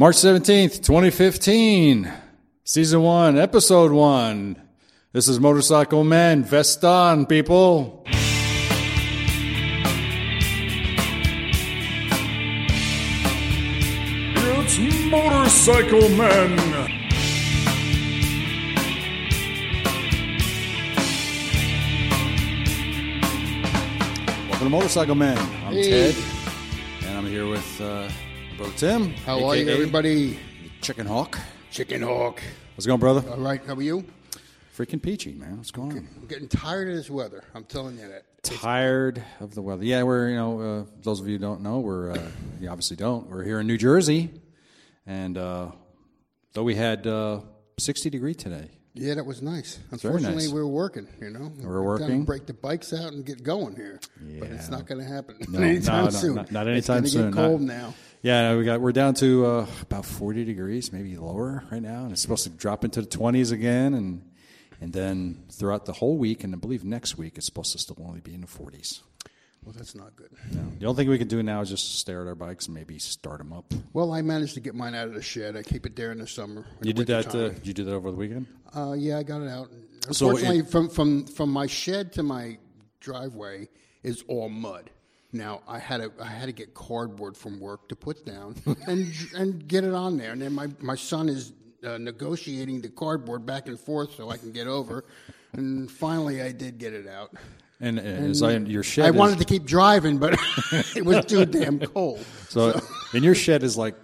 March 17th, 2015, season one, episode one. This is Motorcycle Man. Vest on, people. It's Motorcycle Men. Welcome to Motorcycle Man. I'm Hey. Ted, and I'm here with uh, Brother Tim. How are you, everybody? Chicken Hawk. Chicken Hawk. How's it going, brother? All right, how are you? Freaking peachy, man. What's going on? I'm getting tired of this weather. I'm telling you that. Tired of the weather. Yeah, we're, you know, uh, those of you who don't know, we're, uh, you obviously don't. We're here in New Jersey, and uh, though we had uh, 60 degree today, Yeah, that was nice. Unfortunately, nice. we were working. You know, We're working. break the bikes out and get going here. But it's not going to happen No, anytime no, no, soon. not- not It's anytime gonna soon. Get Not- cold now. Yeah, we got we're down to uh, about 40 degrees, maybe lower right now, and it's supposed to drop into the 20s again, and and then throughout the whole week, and I believe next week it's supposed to still only be in the 40s. Well, that's not good. The only thing we can do now is just stare at our bikes and maybe start them up. Well, I managed to get mine out of the shed. I keep it there in the summer. in You the did that? Uh, did you do that over the weekend? Uh, yeah, I got it out. So Unfortunately, it- from from from my shed to my driveway is all mud. Now I had to I had to get cardboard from work to put down and and get it on there. And then my my son is uh, negotiating the cardboard back and forth so I can get over. And finally, I did get it out. And, uh, as I, your shed. I is- wanted to keep driving, but it was too damn cold. So, and your shed is like,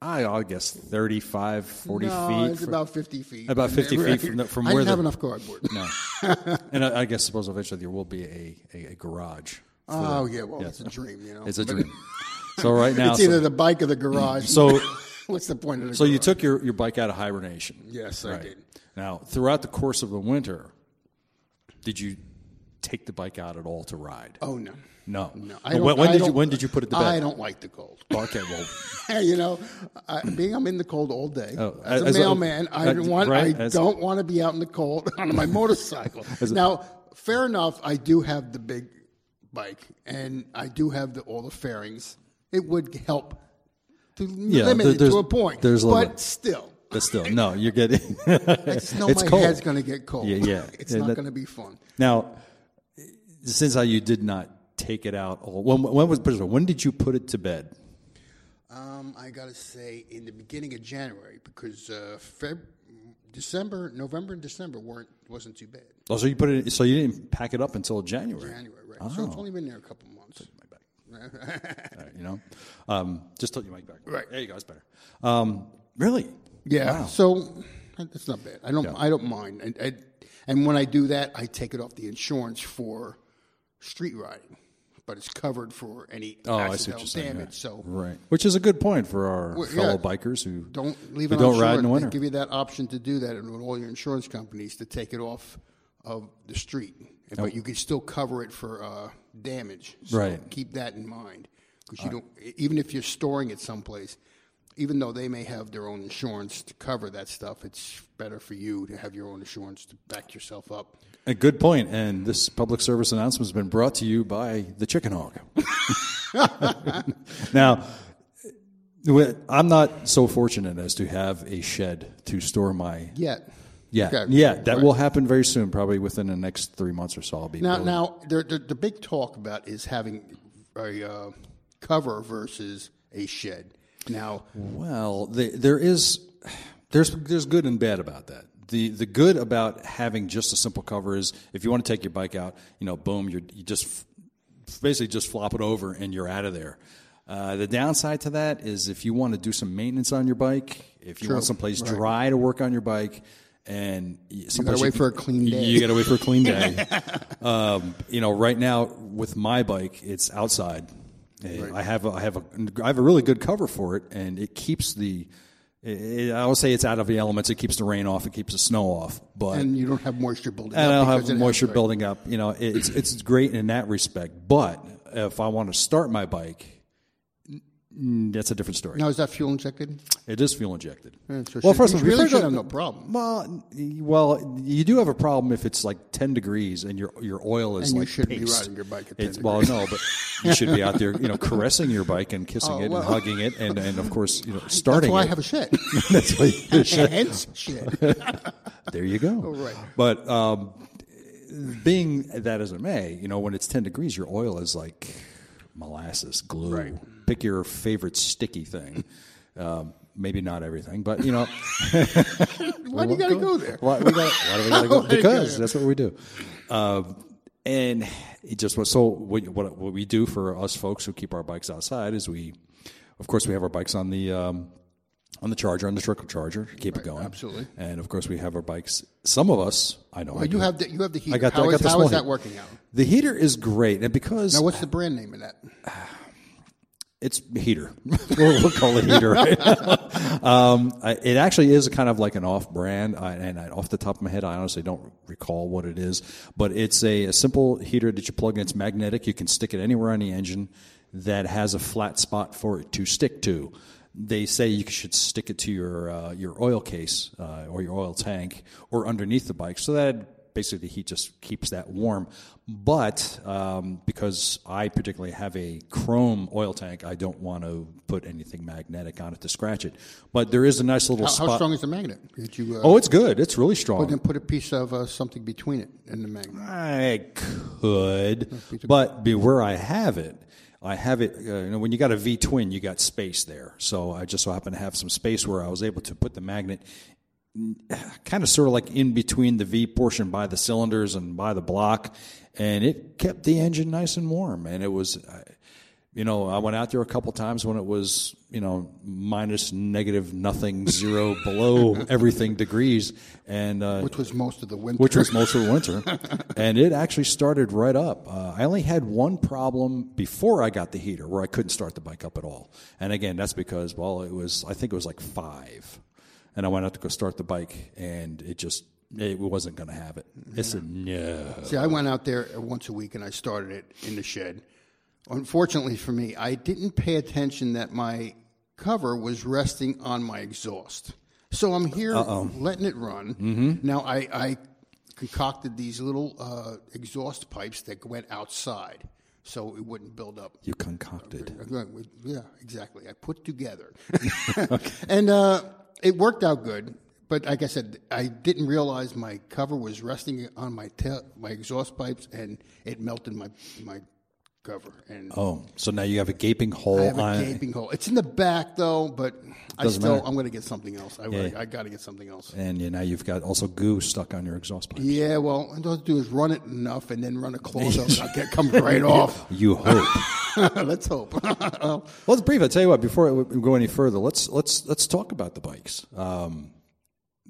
I, I guess 35, 40 no, feet. it's fr- about fifty feet. About 50 And feet from the- from I where didn't have enough cardboard. No. and I, I guess suppose eventually there will be a, a, a garage. Oh yeah, well, Yeah. it's a dream, you know. It's a dream. So right now, it's either so, the bike or the garage. So- what's the point of the so you took your, your bike out of hibernation. Yes, I did. Now, throughout the course of the winter, did you take the bike out at all to ride? Oh no, No. no. when when I did you don't- when did you put it to bed? I don't like the cold. Oh, okay, well, you know, I, being I'm in the cold all day Oh, as, as a mailman, I want. right, I don't want to be out in the cold on my motorcycle. now, fair enough. I do have the big bike, and I do have the, all the fairings. It would help to limit there- it to a point. there's but limit. still. but still, no, you're getting. It's, no, It's my cold. head's going to get cold. Yeah, yeah. It's Yeah, not going to be fun. now, since how you did not take it out, all, when, when was put it this way, when did you put it to bed? Um, I got to say, in the beginning of January, because uh, Feb, December, November, and December weren't wasn't too bad. Oh, so you put it. So you didn't pack it up until January. January, right? So it's Oh. only been there a couple months. All right, you know, um, just tilt your mic back. Right. there you go. That's better. Um, really? Yeah. Wow. So that's not bad. I don't. I don't mind. And, and and when I do that, I take it off the insurance for street riding, but it's covered for any Oh, I accidental you're saying. damage. yeah. So right, which is a good point for our Well, fellow yeah. bikers who don't leave who it don't on ride in the winter. They give you that option to do that, and with all your insurance companies to take it off of the street, but you can still cover it for uh, damage. So Right. Keep that in mind because you don't. Even if you're storing it someplace, even though they may have their own insurance to cover that stuff, it's better for you to have your own insurance to back yourself up. A good point, and this public service announcement has been brought to you by the Chicken Hawk. now, I'm not so fortunate as to have a shed to store my. Yet. Yeah, Okay. yeah, that Right. will happen very soon, probably within the next three months or so. I'll be Now, building- now the, the the big talk about is having a uh, cover versus a shed. Now, Well, the, there is there's there's good and bad about that. The the good about having just a simple cover is if you want to take your bike out, you know, boom, you're, you just basically just flop it over and you're out of there. Uh, the downside to that is if you want to do some maintenance on your bike, if you want someplace dry to work on your bike, and you gotta wait for a clean day. You got to wait for a clean day. um, you know, right now with my bike, it's outside. Uh, I have a, I have a I have a really good cover for it, and it keeps the. It, I would say it's out of the elements. It keeps the rain off. It keeps the snow off. But and you don't have moisture building and up. I'll because have moisture building up. You know, it's it's great in that respect. But if I want to start my bike, Mm, That's a different story. Now is that fuel injected? It is fuel injected. so well, first of all, really should you have no problem. Well, well, you do have a problem if it's like ten degrees and your your oil is And you like shouldn't be paste. riding your bike at 10 It's well, no, but you should be out there, you know, caressing your bike and kissing Oh, it well. and hugging it, and and of course, you know, starting That's why I have a shed. That's why you should. Hence, shed. There you go. right. But um, being that as it may, you know, when it's 10 degrees, your oil is like molasses, glue. Right. Pick your favorite sticky thing. Um, maybe not everything, but, you know. Why do you got to go there? Why, we got, why do we got to go? Why do you Because that's what we do. Um, and it just was so what, what, what we do for us folks who keep our bikes outside is we, of course, we have our bikes on the. Um, on the charger, on the trickle charger, to keep it going. absolutely. And of course, we have our bikes. Some of us, I know, I you do. have the you have the heater. I got the- How I got is- how that working out? The heater is great, and because Now, what's the brand name of that? it's heater, we'll, we'll call it heater. Right? um, I, it actually is kind of like an off-brand, I, and I, off the top of my head, I honestly don't recall what it is. But it's a, a simple heater that you plug in. It's magnetic. You can stick it anywhere on the engine that has a flat spot for it to stick to. They say you should stick it to your uh, your oil case uh, or your oil tank or underneath the bike, so that basically the heat just keeps that warm. But um, because I particularly have a chrome oil tank, I don't want to put anything magnetic on it to scratch it. But there is a nice little How, spot. how strong is the magnet? Did you? Uh, Oh, it's good. It's really strong. then put a piece of uh, something between it and the magnet. I could, but be where I have it, I have it. Uh, you know, when you got a V twin, you got space there. So I just so happen to have some space where I was able to put the magnet, kind of sort of like in between the V portion by the cylinders and by the block, and it kept the engine nice and warm. And it was, you know, I went out there a couple times when it was, you know, minus, negative, nothing, zero, below everything degrees, and uh, Which was most of the winter. which was most of the winter, and it actually started right up. Uh, I only had one problem before I got the heater, where I couldn't start the bike up at all. And again, that's because well, it was I think it was like five, and I went out to go start the bike, and it just it wasn't going to have it. It said no. See, I went out there once a week and I started it in the shed. Unfortunately for me, I didn't pay attention that my cover was resting on my exhaust. So I'm here letting it run. Mm-hmm. Now I, I concocted these little uh, exhaust pipes that went outside, so it wouldn't build up. You concocted. Yeah, exactly. I put together, and uh, it worked out good. But like I said, I didn't realize my cover was resting on my my exhaust pipes, and it melted my my cover. And Oh, so now you have a gaping hole I have a gaping hole. It's in the back though, but I still matter. I'm going to get something else. I, Yeah. I, got to get something else. And you, now you've got also goo stuck on your exhaust pipe. Yeah, well, all I have to do is run it enough, and then run a close up, and I'll get come right off. You hope. Let's hope. Well, it's brief. I tell you what. Before we go any further, let's let's let's talk about the bikes. Um,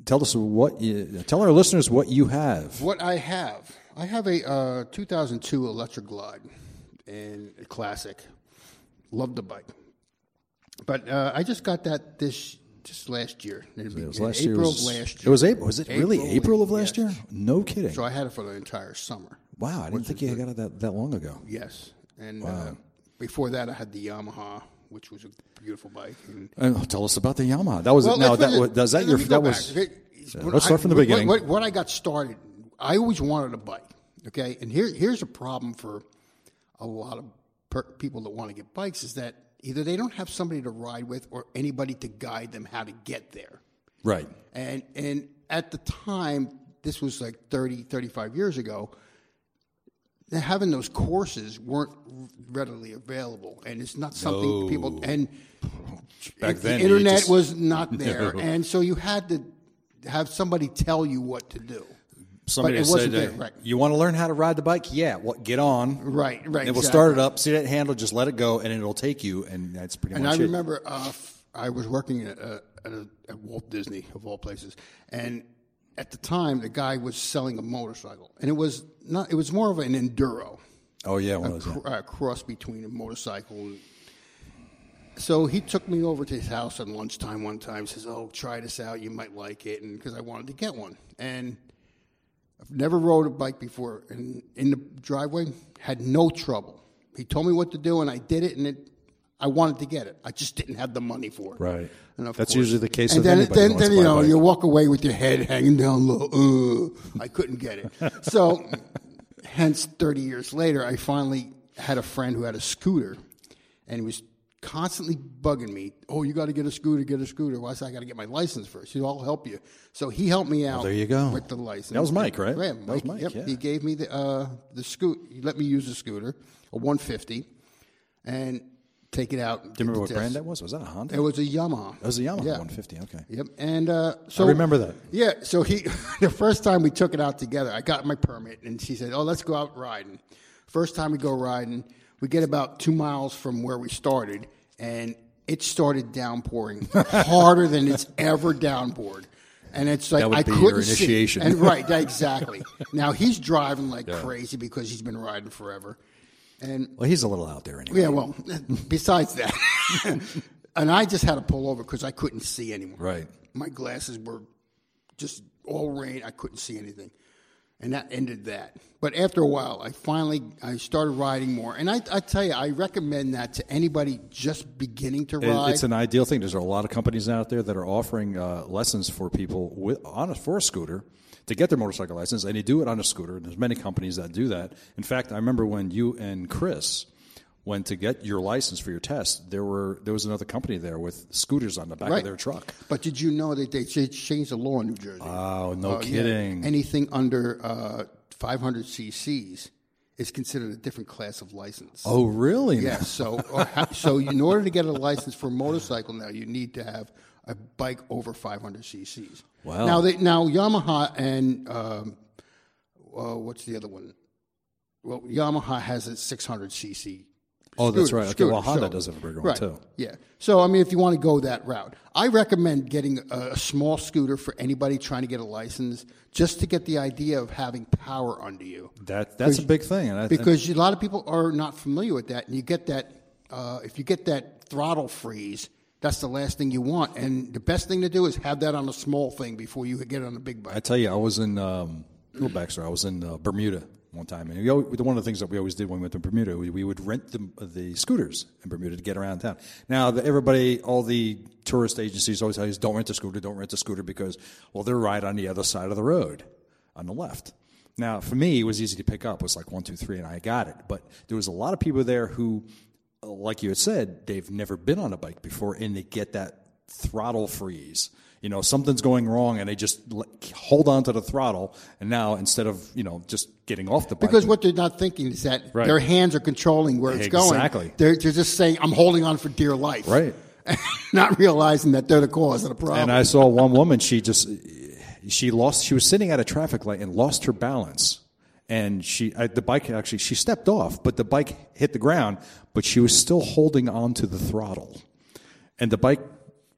tell us what you tell our listeners what you have. What I have, I have a uh, 2002 Electric Glide, and classic. Love the bike, but uh, I just got that this just last year. It It was last year. April was, of last year. It was April. Was it really April, April of last yes. year? No kidding. So I had it for the entire summer. wow, I didn't think you had got it that, that long ago. Yes, and uh, before that, I had the Yamaha, which was a beautiful bike. And, And tell us about the Yamaha. That was Well, now that was, does that your that was okay? When let's start I- from the what- beginning. What, what I got started, I always wanted a bike. Okay, and here here's a problem for a lot of per- people that want to get bikes is that either they don't have somebody to ride with or anybody to guide them how to get there. right. And and at the time, this was like 30, 35 years ago. Having those courses weren't readily available, and it's not something people and Back the then, you internet just- was not there, No. and so you had to have somebody tell you what to do. Somebody but it said, wasn't there, right? "You want to learn how to ride the bike? Yeah, well, get on. Right, right, It will exactly. start it up. See that handle? Just let it go, and it'll take you. And that's pretty And much And I it. remember uh, I was working at, uh, at, a, at Walt Disney of all places, and at the time the guy was selling a motorcycle, and it was not. It was more of an enduro, Oh yeah, one those. cr- uh, cross between a motorcycle. and So he took me over to his house at lunchtime one time. Says, "Oh, try this out. You might like it," and because I wanted to get one, and I've never rode a bike before, and in the driveway had no trouble. He told me what to do, and I did it, and it. I wanted to get it. I just didn't have the money for it. Right. And of That's course- usually the case And then, then, then you know, you walk away with your head hanging down low. Uh, I couldn't get it. So, hence, 30 years later, I finally had a friend who had a scooter, and he was constantly bugging me. Oh, you got to get a scooter, get a scooter. Well, I said, I got to get my license first. He said, I'll help you. So he helped me out. there you go. With the license. That was Mike, right? Yeah, That was Mike, Yep. yeah. He gave me the uh, the scoot. He let me use the scooter, a 150, and take it out. Do you remember what brand that was? Was that a Honda? It was a Yamaha. It was a Yamaha Yeah. 150. Okay. Yep. And uh, so I remember that. Yeah. So he, the first time we took it out together, I got my permit, and she said, "Oh, let's go out riding." First time we go riding, we get about two miles from where we started, and it started downpouring harder than it's ever downpoured. And it's like That would I be couldn't see. initiation. And right, exactly. now he's driving like crazy because he's been riding forever. And Well, he's a little out there anyway. yeah, well, besides that, and I just had to pull over because I couldn't see anymore. Right. My glasses were just all rain. I couldn't see anything, and that ended that. But after a while, I finally I started riding more, and I, I tell you, I recommend that to anybody just beginning to ride. It's an ideal thing. There's a lot of companies out there that are offering uh, lessons for people with, on a, for a scooter to get their motorcycle license, and they do it on a scooter. And there's many companies that do that. In fact, I remember when you and Chris went to get your license for your test. There were there was another company there with scooters on the back Right. of their truck. But did you know that they changed the law in New Jersey? Oh, no Uh, yeah. kidding! Anything under uh, 500 cc's is considered a different class of license. oh, really? Yeah. So, so in order to get a license for a motorcycle now, you need to have a bike over 500 cc's. Wow. Now, they, now Yamaha and um, uh, what's the other one? Well, Yamaha has a 600 cc. Oh, that's scooter- right. Okay, scooter, well, Honda so- does have a bigger one, right, too. Yeah. So, I mean, if you want to go that route, I recommend getting a, a small scooter for anybody trying to get a license, just to get the idea of having power under you. That that's a big thing. And I, because a lot of people are not familiar with that, and you get that uh, if you get that throttle freeze, that's the last thing you want. And the best thing to do is have that on a small thing before you get on a big bike. I tell you, I was in um, little backstory. I was in uh, Bermuda one time, and we always, one of the things that we always did when we went to Bermuda, we, we would rent the, the scooters in Bermuda to get around town. Now, the, everybody, all the tourist agencies always tell you, "Don't rent a scooter, don't rent a scooter," because well, they're right on the other side of the road, on the left. Now, for me, it was easy to pick up. It was like one, two, three, and I got it. But there was a lot of people there who, like you had said, they've never been on a bike before, and they get that throttle freeze. You know, something's going wrong, and they just l- hold on to the throttle. And now, instead of you know just getting off the bike, Because what they're not thinking is that Right. their hands are controlling where it's going. Exactly. They're, they're just saying, "I'm holding on for dear life," right? not realizing that they're the cause of the problem. And I saw one woman. She just she lost. She was sitting at a traffic light and lost her balance. And she, I, the bike actually, she stepped off, but the bike hit the ground. But she was still holding on to the throttle, and the bike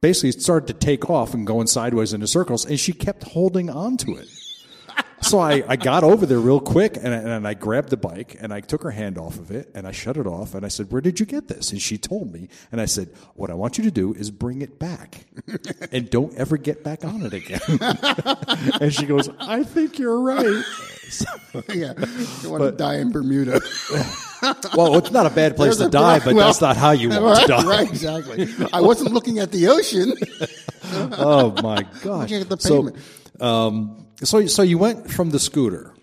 basically started to take off and going sideways into circles. And she kept holding on to it. So I, I got over there real quick and I, and I grabbed the bike and I took her hand off of it and I shut it off and I said, Where did you get this? And she told me. And I said, What I want you to do is bring it back and don't ever get back on it again. and she goes, I think you're right. yeah, you want to die in Bermuda. Well, it's not a bad place There's to die, pro- but well, that's not how you want right, to die. Right, exactly. I wasn't looking at the ocean. Oh, my gosh. Looking at the so, um, so, so you went from the scooter.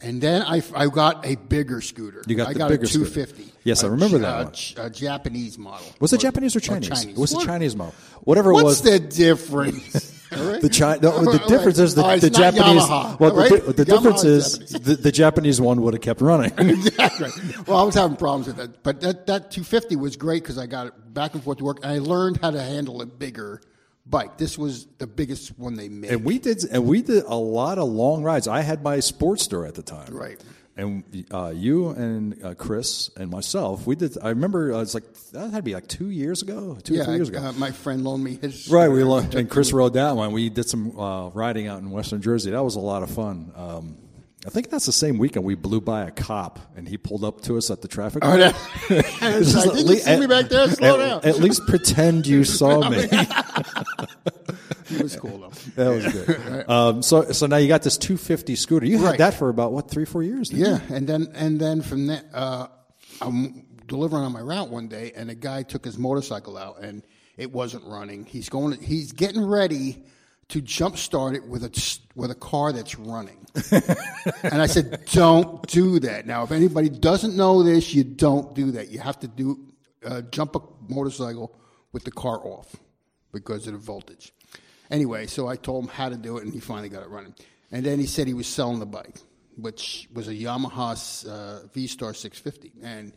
And then I, I got a bigger scooter. You got I the got bigger a scooter. 250. Yes, I remember that a A Japanese model. Was it Japanese or Chinese? Chinese. It was a Chinese model. Whatever it What's was. the difference? Right? The, the, All the right, difference is the, right, the Japanese. Yamaha, well, right? the, the difference is is the, the Japanese one would have kept running. Exactly. Well, I was having problems with that, but that, that 250 was great because I got it back and forth to work, and I learned how to handle it bigger bike. This was the biggest one they made. and we did, and we did a lot of long rides. I had my Sportster at the time, Right. And uh, you and uh, Chris and myself, we did. I remember uh, it's like that had to be like two years ago, two or three years ago. uh, my friend loaned me his. Right, we scooter. lo- and Chris rode that one. We did some uh, riding out in Western Jersey. That was a lot of fun. Um, I think that's the same weekend we blew by a cop, and he pulled up to us at the traffic. Oh, light. Just Did at you see me back there? Slow at, down. At least pretend you saw me. It was cool though. that was good. Um, so, so now you got this 250 scooter. You had Right. that for about what three, four years? didn't you? Yeah, and then and then from that, uh, I'm delivering on my route one day, and a guy took his motorcycle out, and it wasn't running. He's going. He's getting ready to jump start it with a with a car that's running. and I said, "Don't do that." Now, if anybody doesn't know this, you don't do that. You have to do uh, jump a motorcycle with the car off because of the voltage. Anyway, so I told him how to do it, and he finally got it running. And then he said he was selling the bike, which was a Yamaha uh, V Star 650, and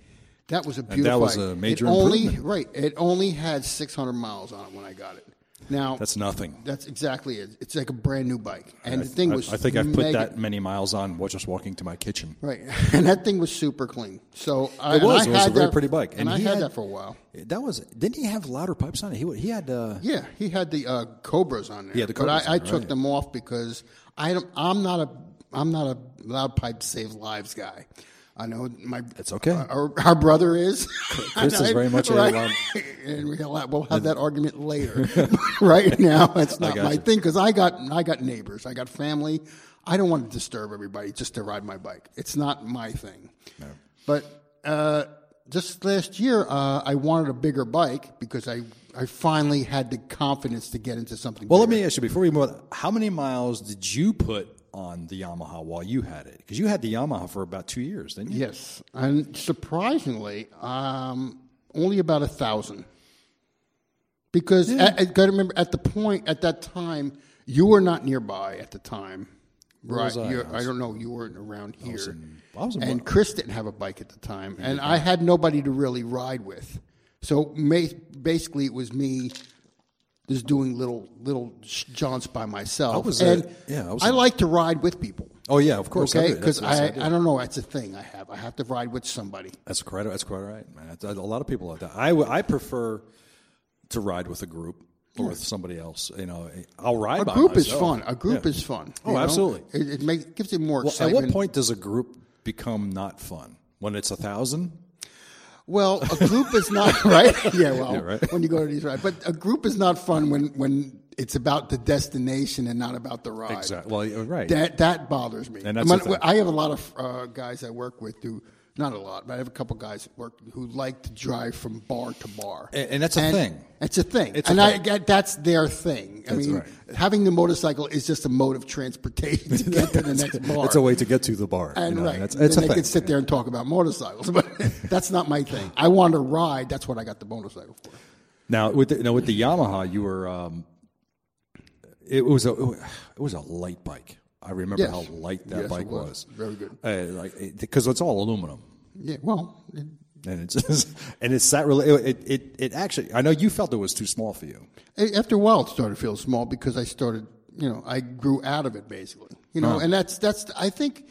that was a beautiful. that was bike. a major it only, improvement. Right, it only had 600 miles on it when I got it. Now That's nothing. that's exactly it. It's like a brand new bike, and the thing I, was. I think I've put that many miles on just walking to my kitchen. Right, and that thing was super clean. So I, It was. and It was a very that- pretty bike. and, And I he had, had- that for a while. That was didn't he have louder pipes on it? He he had uh, Yeah, he had the uh, Cobras on there. Yeah, the but Cobras I, I there, took right. them off because I don't, I'm not a I'm not a loud pipe save lives guy. I know my. It's okay. Our, our brother is. Chris is very much a right? loud- and we'll have, we'll have that argument later. right now, it's not my you. thing because I got I got neighbors, I got family. I don't want to disturb everybody just to ride my bike. It's not my thing. But uh, just last year, uh, I wanted a bigger bike because I I finally had the confidence to get into something. Well, let me ask you before we move on. How many miles did you put on the Yamaha while you had it? Because you had the Yamaha for about two years, didn't you? Yes, and surprisingly, um, only about a thousand. Because I, I got to remember at the point at that time, you were not nearby at the time, right? I? I I, don't know. You weren't around here, in- I was in and Chris didn't have a bike at the time, and I had nobody to really ride with. So basically, it was me just doing little little jaunts by myself. I was, and uh, yeah, I was I in- like to ride with people. Oh yeah, of course. Okay, I because I, do. I don't know. That's a thing I have. I have to ride with somebody. That's quite that's quite right, man. A lot of people like that. I, I prefer to ride with a group or with somebody else. You know, I'll ride. A group is fun. A group Yeah. is fun. Oh, know? absolutely. It, it makes gives it more Well, at what point does a group become not fun? When it's a thousand? Well, a group is not right. Yeah, well, Yeah, right. when you go to these rides, but a group is not fun when when it's about the destination and not about the ride. Exactly. Well, right. That that bothers me. And that's I, thing. I have a lot of uh, guys I work with who, not a lot, but I have a couple guys at work who like to drive from bar to bar, And- and that's a thing. It's a thing, It's and I thing. get that's their thing. I That's mean, right. having the motorcycle is just a mode of transportation to get to the next bar. It's a way to get to the bar. you And know, right, then it's a they thing. can sit there and talk about motorcycles, but that's not my thing. I want to ride. That's what I got the motorcycle for. Now with the, now with the Yamaha, you were um, it was a it was a light bike. I remember Yes. how light that Yes, it bike was. was. Very good. Uh, like because it's all aluminum. Yeah, well, it- And it's just, and it's that really it, it it actually I know you felt it was too small for you. after a while, it started to feel small because I started, you know, I grew out of it basically, you know, and that's that's. I think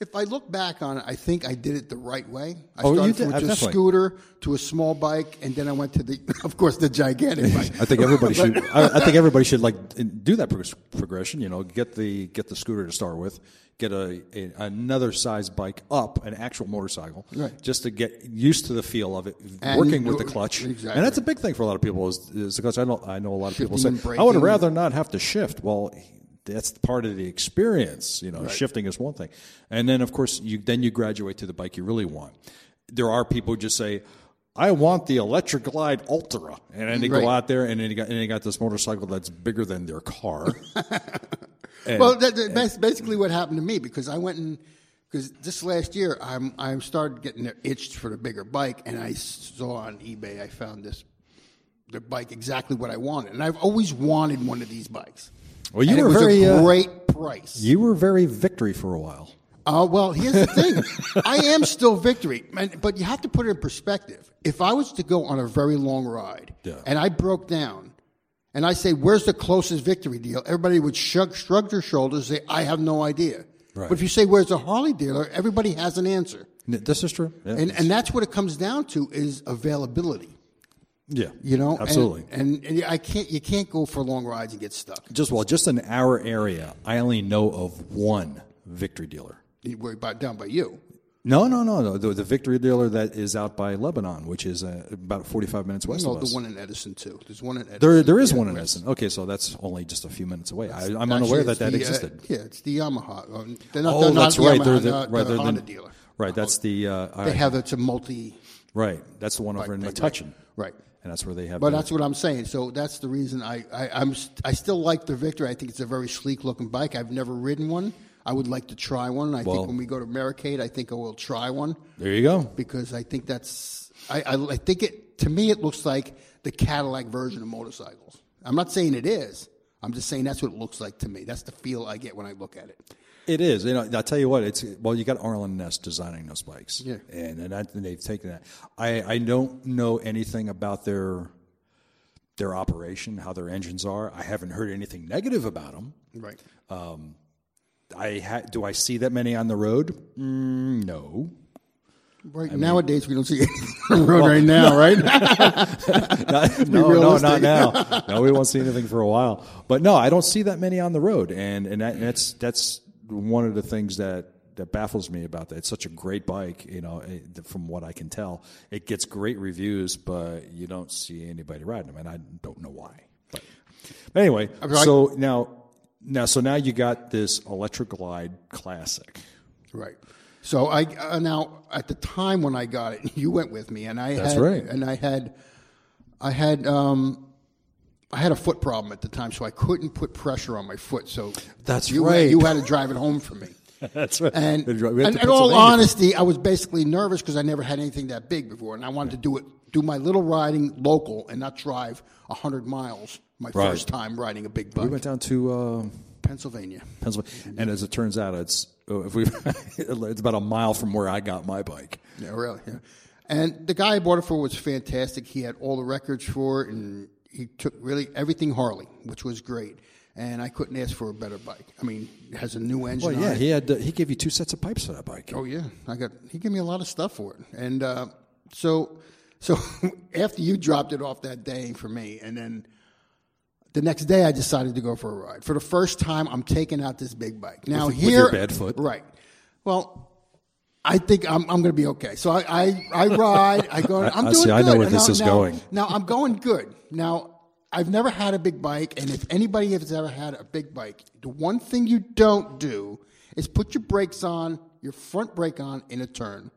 if I look back on it, I think I did it the right way. I Oh, started from uh, just a scooter to a small bike, and then I went to the, of course, the gigantic bike. I think everybody should. I, I think everybody should like do that progression. You know, get the get the scooter to start with, get a, a another size bike up, an actual motorcycle, Right. just to get used to the feel of it, And working with the clutch. exactly. And that's a big thing for a lot of people is, is the clutch. I know I know a lot of people say, I would rather not have to shift. Well. That's part of the experience, you know. Shifting is one thing, and then of course you then you graduate to the bike you really want. There are people who just say, "I want the Electric Glide Ultra," and then they Right. go out there and then you got and they got this motorcycle that's bigger than their car. Well, that, that- that's basically what happened to me because I went and because this last year I'm I started getting itched for the bigger bike, and I saw on eBay I found this the bike exactly what I wanted, and I've always wanted one of these bikes. Well, you And were very, a uh, great price. you were very victory for a while. Uh, well, here's the thing. I am still victory, but you have to put it in perspective. If I was to go on a very long ride Yeah. and I broke down and I say, where's the closest victory deal? Everybody would shrug, shrug their shoulders and say, I have no idea. Right. But if you say, where's the Harley dealer? Everybody has an answer. This is true. Yeah, And, and that's what it comes down to is availability. Yeah, You know, absolutely. And, and, I can't, you can't go for long rides and get stuck. just well, just in our area, I only know of one victory dealer. You worry about down by you. No, no, no, no. The, the victory dealer that is out by Lebanon, which is uh, about forty-five minutes west No, of us. the one in Edison too. There's one in Edison. there, there is Yeah, one in. Edison. Okay, so that's only just a few minutes away. I, I'm Actually, unaware that it's that the, uh, existed. yeah, it's the Yamaha. Uh, They're not, oh, they're not that's the right. Yamaha, They're the, the, right. they're the- Honda dealer. Right. That's the. Uh, They right. have it's a multi Right. That's the one over in Right, Metuchen. Right. And that's where they have. But that's what I'm saying. So that's the reason I, I I'm st- I still like the Victor. I think it's a very sleek looking bike. I've never ridden one. I would like to try one. I Well- think when we go to Americade, I think I will try one there you go. because I think that's I, I, I think it to me it looks like the Cadillac version of motorcycles. I'm not saying it is. I'm just saying that's what it looks like to me. That's the feel I get when I look at it. It is. You know, I'll tell you what. It's well, you got Arlen Ness designing those bikes, Yeah. and and, that, and they've taken that. I I don't know anything about their their operation, how their engines are. I haven't heard anything negative about them. Right. I ha- do I see that many on the road? Mm, no. Right. Nowadays we don't see anything on the road right now, right? no, no, not now. No, we won't see anything for a while. But no, I don't see that many on the road, and and, that, and that's that's one of the things that that baffles me about that. It's such a great bike, you know, from what I can tell. It gets great reviews, but you don't see anybody riding them, and I don't know why. But, but anyway, right. so now now so now you got this Electric Glide Classic. Right. So I uh, now at the time when I got it, you went with me, and I That's had, right. and I had, I had, um, I had a foot problem at the time, so I couldn't put pressure on my foot. So That's you right. Had, you had to drive it home for me. That's right. And, in all honesty, I was basically nervous because I never had anything that big before, and I wanted to do it, do my little riding local, and not drive hundred miles my Right. first time riding a big bike. we went down to. Uh, Pennsylvania. Pennsylvania. And as it turns out, it's uh, if we it's about a mile from where I got my bike. Yeah, really. Yeah. And the guy I bought it for was fantastic. He had all the records for it, and he took really everything Harley, which was great. And I couldn't ask for a better bike. I mean, it has a new engine. Well, yeah, he had uh, he gave you two sets of pipes for that bike. Oh yeah, I got. He gave me a lot of stuff for it, and uh, so so after you dropped it off that day for me, and then the next day I decided to go for a ride. For the first time, I'm taking out this big bike. Now With- with here, your bad foot. right? Well, I think I'm, I'm going to be okay. So I, I, I ride. I go. I'm I doing see, I know good. where this Now- is now- going. Now I'm going good. Now I've never had a big bike, and if anybody has ever had a big bike, the one thing you don't do is put your brakes on, your front brake on in a turn.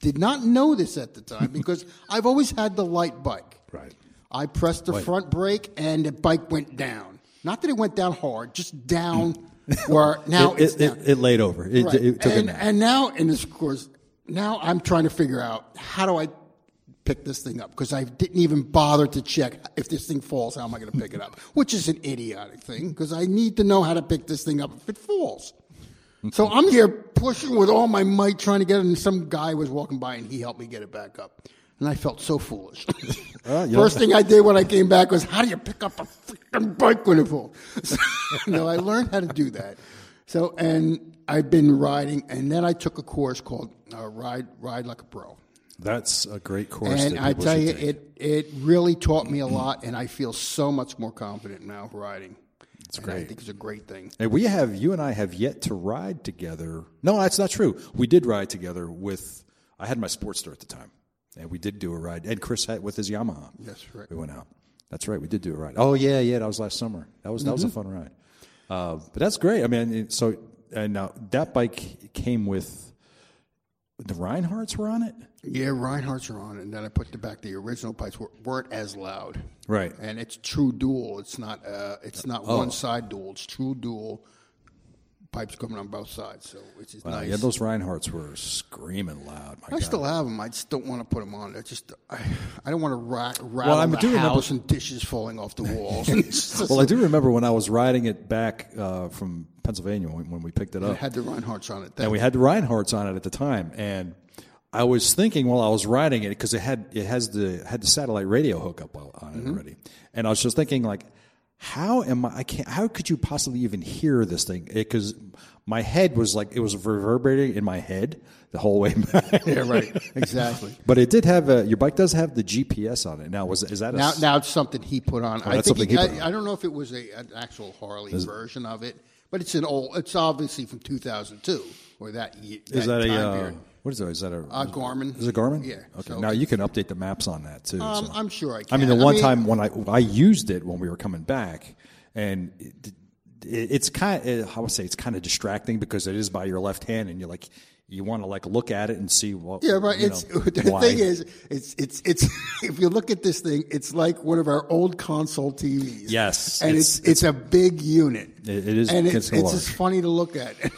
Did not know this at the time because I've always had the light bike. Right. I pressed the front brake and the bike went down. Not that it went down hard, just down where now it, it's it, it, it laid over. It, Right. it took a and, nap. and now, and this, course, now I'm trying to figure out how do I pick this thing up because I didn't even bother to check if this thing falls. How am I going to pick it up? Which is an idiotic thing because I need to know how to pick this thing up if it falls. So I'm here pushing with all my might trying to get it, and some guy was walking by and he helped me get it back up. And I felt so foolish. Uh, you First thing I did when I came back was, how do you pick up a freaking bike when it falls? So, no, I learned how to do that. So, and I've been riding, and then I took a course called uh, Ride Ride Like a Pro. That's a great course. And I tell you, take. it it really taught me a lot, and I feel so much more confident now riding. It's I great. I think it's a great thing. And we have you and I have yet to ride together. No, that's not true. We did ride together with. I had my Sportster at the time, and we did do a ride. And Chris had with his Yamaha. That's right. We went out. That's right. We did do a ride. Oh yeah, yeah. That was last summer. That was that was a Mm-hmm. fun ride. Uh, but that's great. I mean, so and now that bike came with the Rineharts were on it. Yeah, Rinehart's are on it, and then I put the back. The original pipes were, weren't as loud, Right. And it's true dual. It's not. Uh, it's not Oh. one side dual. It's true dual. Pipes coming on both sides, so which is nice. Yeah, those Rineharts were screaming loud. I God. still have them. I just don't want to put them on. I just I, I don't want to ra- rattle I the do remember- house and dishes falling off the walls. Well, I do remember when I was riding it back uh, from Pennsylvania when, when we picked it up. it had the Rinehart's on it. Then. and we had the Rineharts on it at the time, and I was thinking while I was riding it because it had it has the had the satellite radio hookup on it Mm-hmm. already, and I was just thinking like, how am I? I can't. How could you possibly even hear this thing? Because my head was like it was reverberating in my head the whole way back. yeah, right. Exactly. But it did have a, your bike does have the GPS on it. Now was is that a Now, now it's something he put on. Oh, I Oh, that's think something he- he put I, I don't know if it was a, an actual Harley version of it, but it's an old. It's obviously from 2002 that. ye- is that a time uh, period. what is that? Is that a Uh, Garmin. Is it Garmin? Yeah, Okay. so- now you can update the maps on that too. Um, so. I'm sure I can. I mean, the I one mean- time when I I used it when we were coming back, and it, it, it's kind of I would say it's kind of distracting because it is by your left hand, and you're like you want to like look at it and see what. Yeah, you It's know, the why. thing is, it's it's it's. If you look at this thing, it's like one of our old console TVs. Yes, and it's it's- it's, a big unit. It- it is- and it's it's large. it's just funny to look at.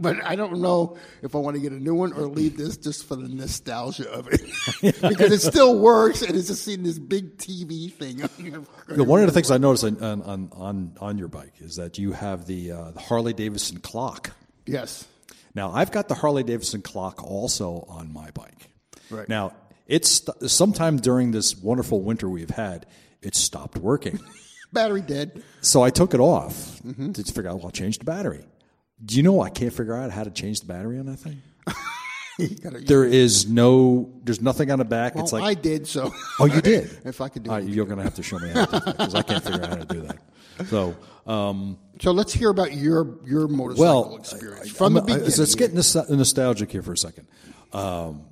But I don't know if I want to get a new one or leave this just for the nostalgia of it, because it still works and it's just seeing this big TV thing. You know, one of the things I noticed on on on, on your bike is that you have the, uh, the Harley Davidson clock. yes, Now I've got the Harley Davidson clock also on my bike. Right. Now it's sometime during this wonderful winter we've had, it stopped working. battery dead. so I took it off Mm-hmm. to figure out. Well, I'll change the battery. Do you know I can't figure out how to change the battery on that thing? Gotta- There is no. There's nothing on the back. well, it's like I did so. Oh, you did? if I could do Uh, it. you're going to have to show me how to do that because I can't figure out how to do that. So, um, So let's hear about your your motorcycle well, experience from the I'm- I- beginning. let's get nostalgic here for a second. Um,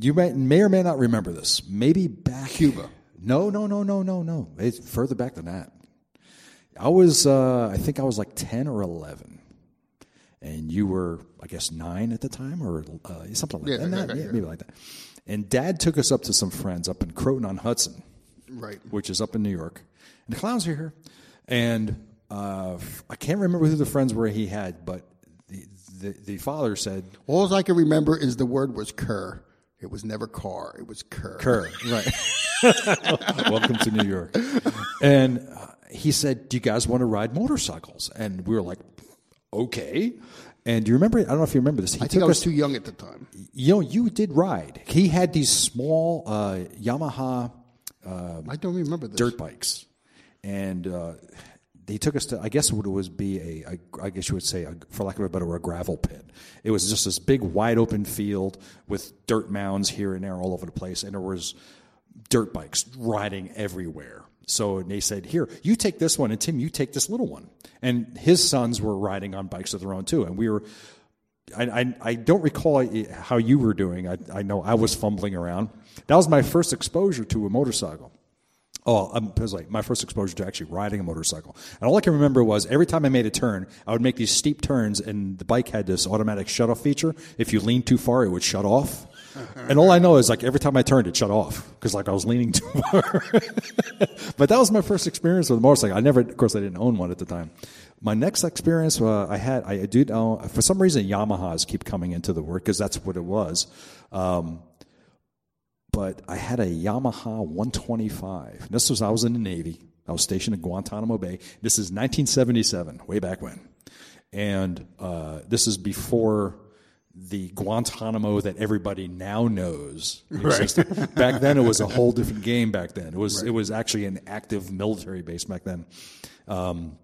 you may, may or may not remember this. Maybe back Cuba. No, no, no, no, no, no. It's further back than that. I was, uh, I think I was like ten or eleven, and you were, I guess, nine at the time, or uh, something like Yeah, that. Not- yeah, yeah, yeah. maybe like that. And Dad took us up to some friends up in Croton on Hudson right. which is up in New York. And the clowns are here. And uh, I can't remember who the friends were he had, but the, the, the father said, All I can remember is the word was cur. It was never car. It was cur. Kerr, right. Welcome to New York. And uh, he said, Do you guys want to ride motorcycles? And we were like, Okay. And do you remember? I don't know if you remember this. He I think I was us. too young at the time. you know, you did ride. He had these small uh, Yamaha I don't remember this. dirt bikes, and uh, they took us to. I guess what it was be a, a. I guess you would say, a, for lack of a better word, a gravel pit. It was just this big, wide open field with dirt mounds here and there all over the place, and there was dirt bikes riding everywhere. So they said, "Here, you take this one, and Tim, you take this little one." And his sons were riding on bikes of their own too, and we were. I, I, I don't recall how you were doing. I, I know I was fumbling around. That was my first exposure to a motorcycle. Oh, um, it was like my first exposure to actually riding a motorcycle. And all I can remember was every time I made a turn, I would make these steep turns, and the bike had this automatic shut off feature. If you leaned too far, it would shut off. And all I know is like every time I turned, it shut off because like I was leaning too far. but that was my first experience with a motorcycle. I never, of course, I didn't own one at the time. My next experience, uh, I had, I did own, for some reason, Yamahas keep coming into the work because that's what it was. Um, but I had a Yamaha 125. This was I was in the Navy. I was stationed in Guantanamo Bay. This is 1977, way back when, and uh, this is before the Guantanamo that everybody now knows existed. back then, it was a whole different game. Back then, it was it was actually an active military base back then. Um,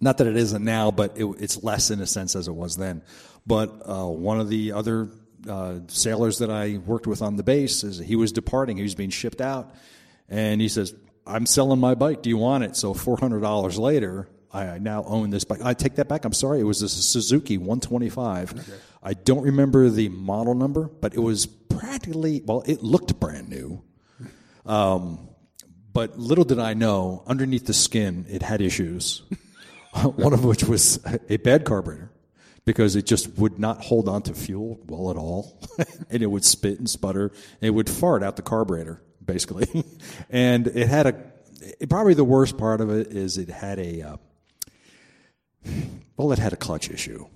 not that it isn't now, but it, it's less in a sense as it was then. But uh, one of the other uh, sailors that I worked with on the base is he was departing. He was being shipped out, and he says, "I'm selling my bike. Do you want it?" So four hundred dollars later, I now own this bike. I take that back. I'm sorry. It was a Suzuki 125. I don't remember the model number, but it was practically well. It looked brand new. Um, but little did I know, underneath the skin, it had issues. One of which was a bad carburetor because it just would not hold on to fuel well at all. and it would spit and sputter. And it would fart out the carburetor, basically. and it had a, it, probably the worst part of it is it had a, uh, well, it had a clutch issue.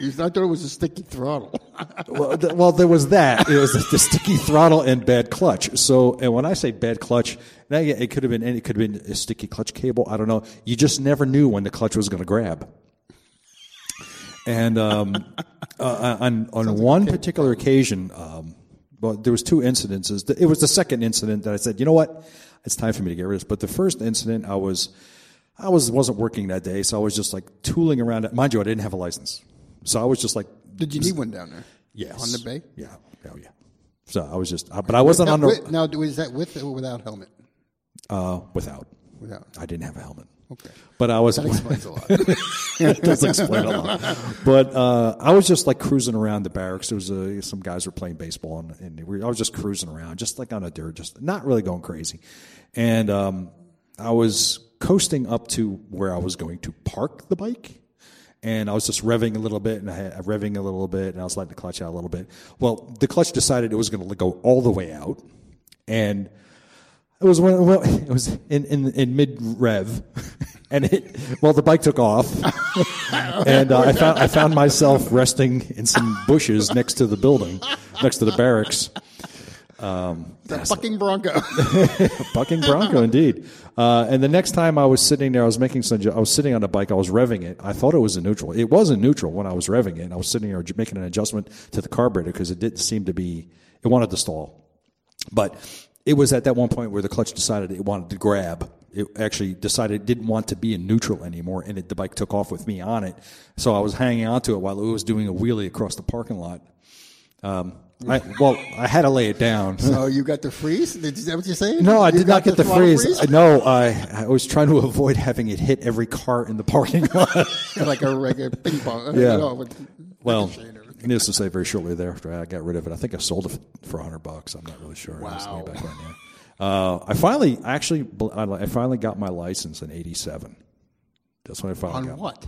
I thought it was a sticky throttle. well, th- well, there was that. It was the sticky throttle and bad clutch. So, and when I say bad clutch, now it could have been any, it could have been a sticky clutch cable. I don't know. You just never knew when the clutch was going to grab. And um, uh, on on one particular occasion, um, well, there was two incidences. It was the second incident that I said, you know what, it's time for me to get rid of this. But the first incident, I was I was wasn't working that day, so I was just like tooling around. Mind you, I didn't have a license, so I was just like Did you need one down there? Yes. On the bay? Yeah. Oh, yeah. So I was just, uh, but I wasn't Now, on the, with- now, was that with or without helmet? uh, without. Without. I didn't have a helmet. Okay. But I was, That explains a lot. it does explain a lot. But uh, I was just like cruising around the barracks. There was uh, some guys were playing baseball, and, and we, I was just cruising around, just like on a dirt, just not really going crazy. And um, I was coasting up to where I was going to park the bike, and I was just revving a little bit, and I had revving a little bit, and I was letting the clutch out a little bit. Well, the clutch decided it was going to go all the way out, and it was when, well, it was in in, in mid rev, and it well the bike took off, and uh, I found I found myself resting in some bushes next to the building, next to the barracks. The fucking Bronco. Bucking Bronco, indeed. Uh, and the next time I was sitting there, I was making some. I was sitting on a bike. I was revving it. I thought it was in neutral. It wasn't neutral when I was revving it. I was sitting there making an adjustment to the carburetor because it didn't seem to be. It wanted to stall, but it was at that one point where the clutch decided it wanted to grab. It actually decided it didn't want to be in neutral anymore, and it, the bike took off with me on it. So I was hanging onto it while it was doing a wheelie across the parking lot. Um, I, well, I had to lay it down. so you got the freeze? Is that what you're saying? No, I You did not get the, throttle freeze. No, I, I was trying to avoid having it hit every car in the parking lot. like a regular ping pong. Yeah. You know, well, ricochet and everything. needless to say, very shortly thereafter, I got rid of it. I think I sold it for hundred bucks. I'm not really sure. Wow. way back then, yeah. Uh, I finally, actually, I finally got my license in '87. That's when I finally on got. what?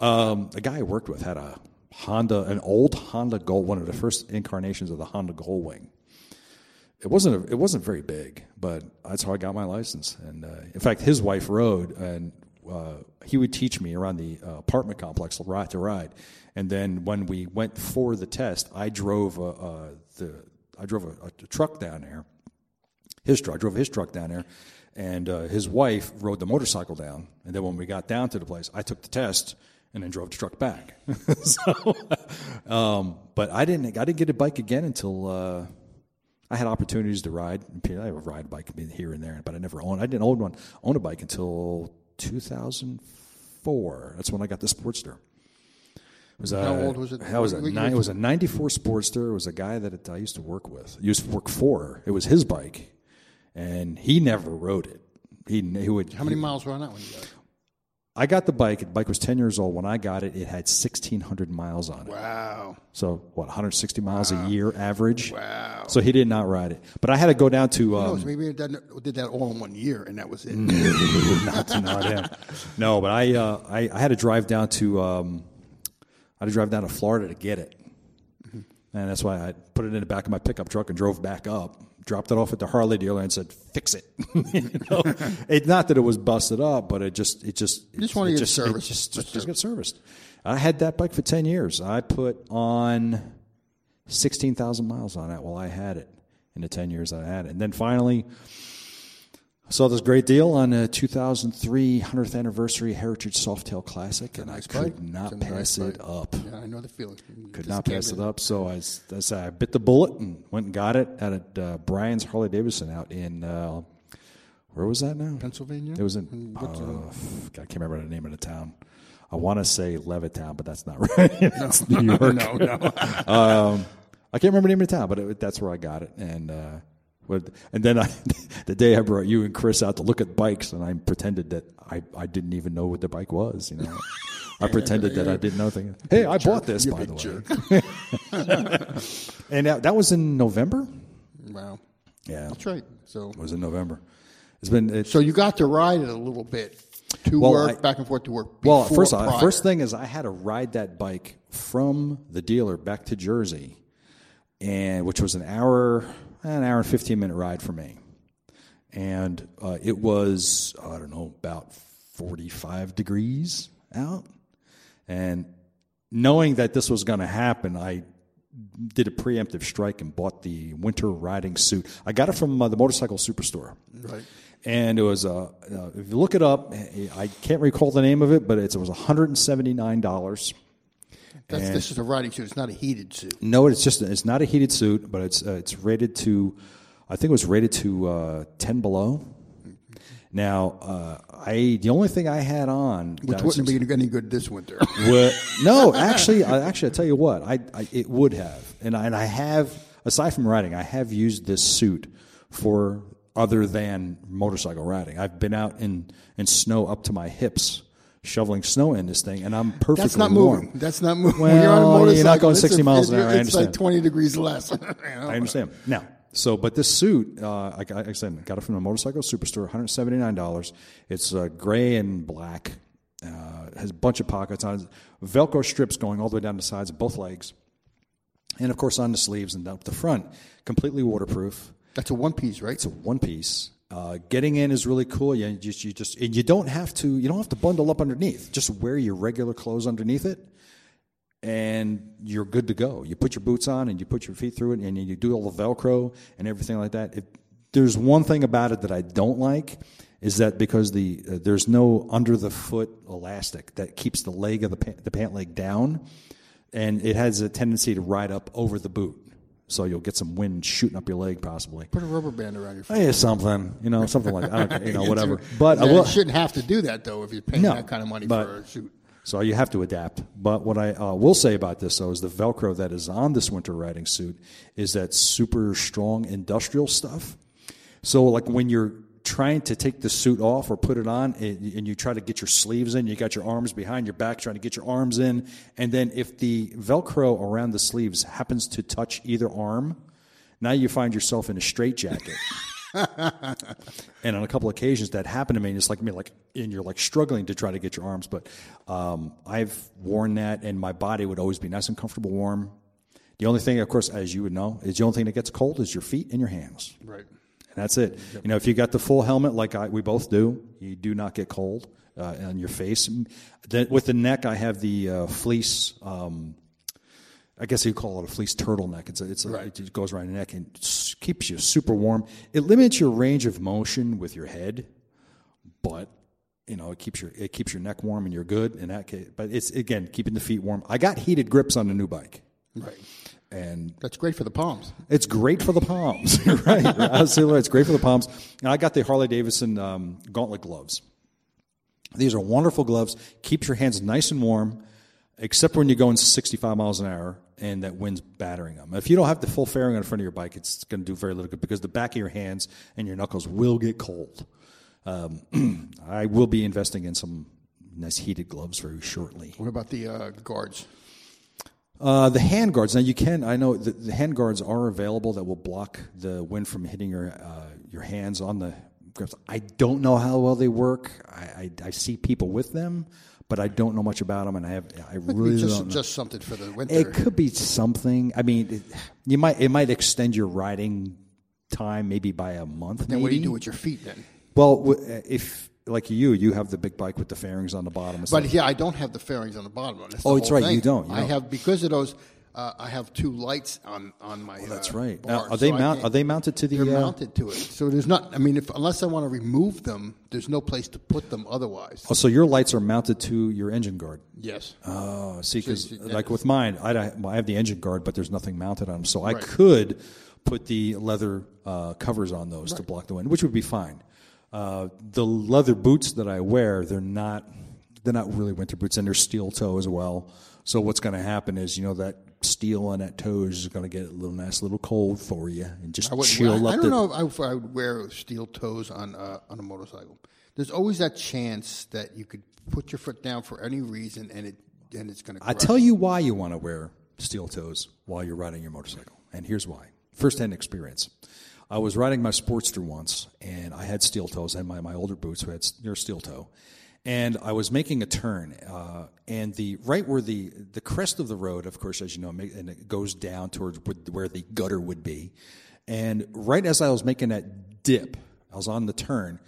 Um, a guy I worked with had a Honda, an old Honda Gold, one of the first incarnations of the Honda Goldwing. It wasn't a, it wasn't very big, but that's how I got my license. And uh, in fact, his wife rode, and uh, he would teach me around the uh, apartment complex ride to ride. And then when we went for the test, I drove uh, uh, the I drove a, a truck down there. His truck, I drove his truck down there, and uh, his wife rode the motorcycle down. And then when we got down to the place, I took the test and then drove the truck back. so, um, but I didn't. I didn't get a bike again until uh, I had opportunities to ride. I have a ride bike here and there, but I never owned. I didn't own one. Own a bike until 2004. That's when I got the Sportster. It was How a, old was it? That was a nine, it was a '94 Sportster. It was a guy that I used to work with. Used to work for. It was his bike, and he never rode it. He, he would. How many miles were on that one? I got the bike. The bike was 10 years old. When I got it, it had 1,600 miles on it. Wow. So, what, 160 miles a year average? Wow. So, he did not ride it. But I had to go down to. Um, knows? Maybe it did that all in one year, and that was it. not, not him. No, but I, uh, I, I had to drive down to. Um, I had to drive down to Florida to get it. And that's why I put it in the back of my pickup truck and drove back up, dropped it off at the Harley dealer and said, "Fix it." you know? it, not that it was busted up, but it just it just just wanna it get just, serviced. just, Just just, get serviced. I had that bike for ten years. I put on sixteen thousand miles on it while I had it in the ten years that I had it, and then finally. I saw this great deal on a 2003 100th anniversary Heritage Softail Classic, and nice I could bike. not pass nice it bike. up Yeah, I know the feeling. You could not pass it up. So I, I said I bit the bullet and went and got it at uh, Brian's Harley Davidson out in uh, where was that now? Pennsylvania? It was in. Uh, I can't remember the name of the town. I want to say Levittown, but that's not right. that's New York. no, no. um, I can't remember the name of the town, but it, that's where I got it. And uh, and then I, the day I brought you and Chris out to look at bikes, and I pretended that I, I didn't even know what the bike was. You know, I pretended that I didn't know things. Hey, I bought this by the way. and that, that was in November. Wow. Yeah, That's right. So, it was in November. It's been it's, so you got to ride it a little bit to Well, work, I- back and forth to work. Well, first off, first thing is I had to ride that bike from the dealer back to Jersey, and which was an hour, an hour and 15 minute ride for me. And uh, it was, I don't know, about 45 degrees out. And knowing that this was going to happen, I did a preemptive strike and bought the winter riding suit. I got it from uh, the motorcycle superstore. Right. And it was, uh, uh, if you look it up, I can't recall the name of it, but it was $179. That's, this is a riding suit. It's not a heated suit. No, it's just it's not a heated suit, but it's uh, it's rated to, I think it was rated to uh, ten below. Now, uh, I the only thing I had on which wouldn't be any good this winter. were, no, actually, I, actually, I tell you what, I, I it would have, and I, and I have aside from riding, I have used this suit for other than motorcycle riding. I've been out in in snow up to my hips shoveling snow in this thing, and I'm perfectly That's not warm. moving. That's not moving. when you're on a Well, motorcycle, you're not going 60 a- miles an hour, I It's understand. like 20 degrees less. You know? I understand. Now, so, but this suit, uh, I, got- like I said, got it from the motorcycle superstore, $179. It's uh, gray and black. Uh, has a bunch of pockets on it. Velcro strips going all the way down the sides of both legs, and of course on the sleeves and up the front. Completely waterproof. That's a one piece, right? It's a one piece. Uh, getting in is really cool. You just you just and you don't have to you don't have to bundle up underneath. Just wear your regular clothes underneath it, and you're good to go. You put your boots on and you put your feet through it, and you do all the Velcro and everything like that. If there's one thing about it that I don't like is that because the uh, there's no under the foot elastic that keeps the leg of the the pant leg down, and it has a tendency to ride up over the boot. So you'll get some wind shooting up your leg, possibly. Put a rubber band around your foot. Hey, something, you know, something like I don't, you know, whatever. But I will. you shouldn't have to do that though if you're paying No, that kind of money but- for a suit. So you have to adapt. But what I uh, will say about this, though, is the Velcro that is on this winter riding suit is that super strong industrial stuff. So, like when you're trying to take the suit off or put it on, and and you try to get your sleeves in, you got your arms behind your back trying to get your arms in, and then if the Velcro around the sleeves happens to touch either arm, now you find yourself in a straitjacket. and on a couple occasions that happened to me and it's like me like and you're like struggling to try to get your arms but um, i've worn that and my body would always be nice and comfortable warm the only thing of course as you would know is the only thing that gets cold is your feet and your hands Right. And that's it you know if you got the full helmet like I, we both do you do not get cold uh, on your face then with the neck i have the uh, fleece um, I guess you call it a fleece turtleneck. It's a, it's a, Right. it goes around your neck and keeps you super warm. It limits your range of motion with your head, but you know it keeps your it keeps your neck warm and you're good in that case. But it's again keeping the feet warm. I got heated grips on the new bike, Right. And That's great for the palms. it's great for the palms. Right, absolutely. It's great for the palms. And I got the Harley Davidson um, gauntlet gloves. These are wonderful gloves. Keeps your hands nice and warm, except when you're going 65 miles an hour and that wind's battering them. If you don't have the full fairing on the front of your bike, it's going to do very little good because the back of your hands and your knuckles will get cold. Um, I will be investing in some nice heated gloves very shortly. What about the uh, guards? Uh, the hand guards. Now you can. I know the, the hand guards are available that will block the wind from hitting your uh, your hands on the grips. I don't know how well they work. I, I, I see people with them, but I don't know much about them, and I have I really just, don't. Know. just something for the winter. It could be something. I mean, it, you might it might extend your riding time maybe by a month. then what do you do with your feet then? Well, if like you, you have the big bike with the fairings on the bottom. But stuff. yeah, I don't have the fairings on the bottom. That's the Oh, it's right, you don't, you I have because of those. Uh, I have two lights on on my. Oh, that's uh, right. bar, Now, are they so I mount? Are they mounted to the? They're uh, mounted to it, so there's not. I mean, if unless I want to remove them, there's no place to put them. Otherwise, Oh, so your lights are mounted to your engine guard. yes. Oh, see, because see, like with mine, I, I have the engine guard, but there's nothing mounted on them, so I Right. could put the leather uh, covers on those to block the wind, which would be fine. Uh, the leather boots that I wear, they're not they're not really winter boots, and they're steel toe as well. So what's going to happen is, you know, that steel on that toe is going to get a little nice, little cold for you, and just I, would, chill I, up I don't know if I, if I would wear steel toes on uh, on a motorcycle. There's always that chance that you could put your foot down for any reason, and it and it's going to. I tell you why you want to wear steel toes while you're riding your motorcycle, and here's why: firsthand experience. I was riding my Sportster once, and I had steel toes, and my, my older boots who had near steel toe, and I was making a turn, uh, and the right where the the crest of the road, of course, as you know, and it goes down towards where- where the gutter would be, and right as I was making that dip, I was on the turn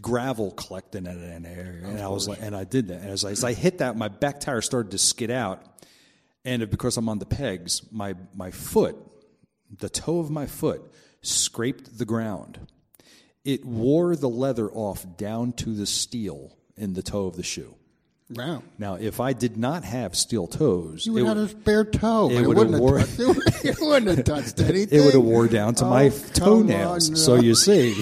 gravel collecting in an area, and I was like, and I did that. And as I, as I hit that, my back tire started to skid out, and because I'm on the pegs, my my foot, the toe of my foot, scraped the ground. It wore the leather off down to the steel in the toe of the shoe. Wow. Now, if I did not have steel toes, You would it have would- a spare toe. it It, would wouldn't have wore- touched, it, would- it wouldn't have touched anything. it would have wore down to Oh, my toenails. on, So you see.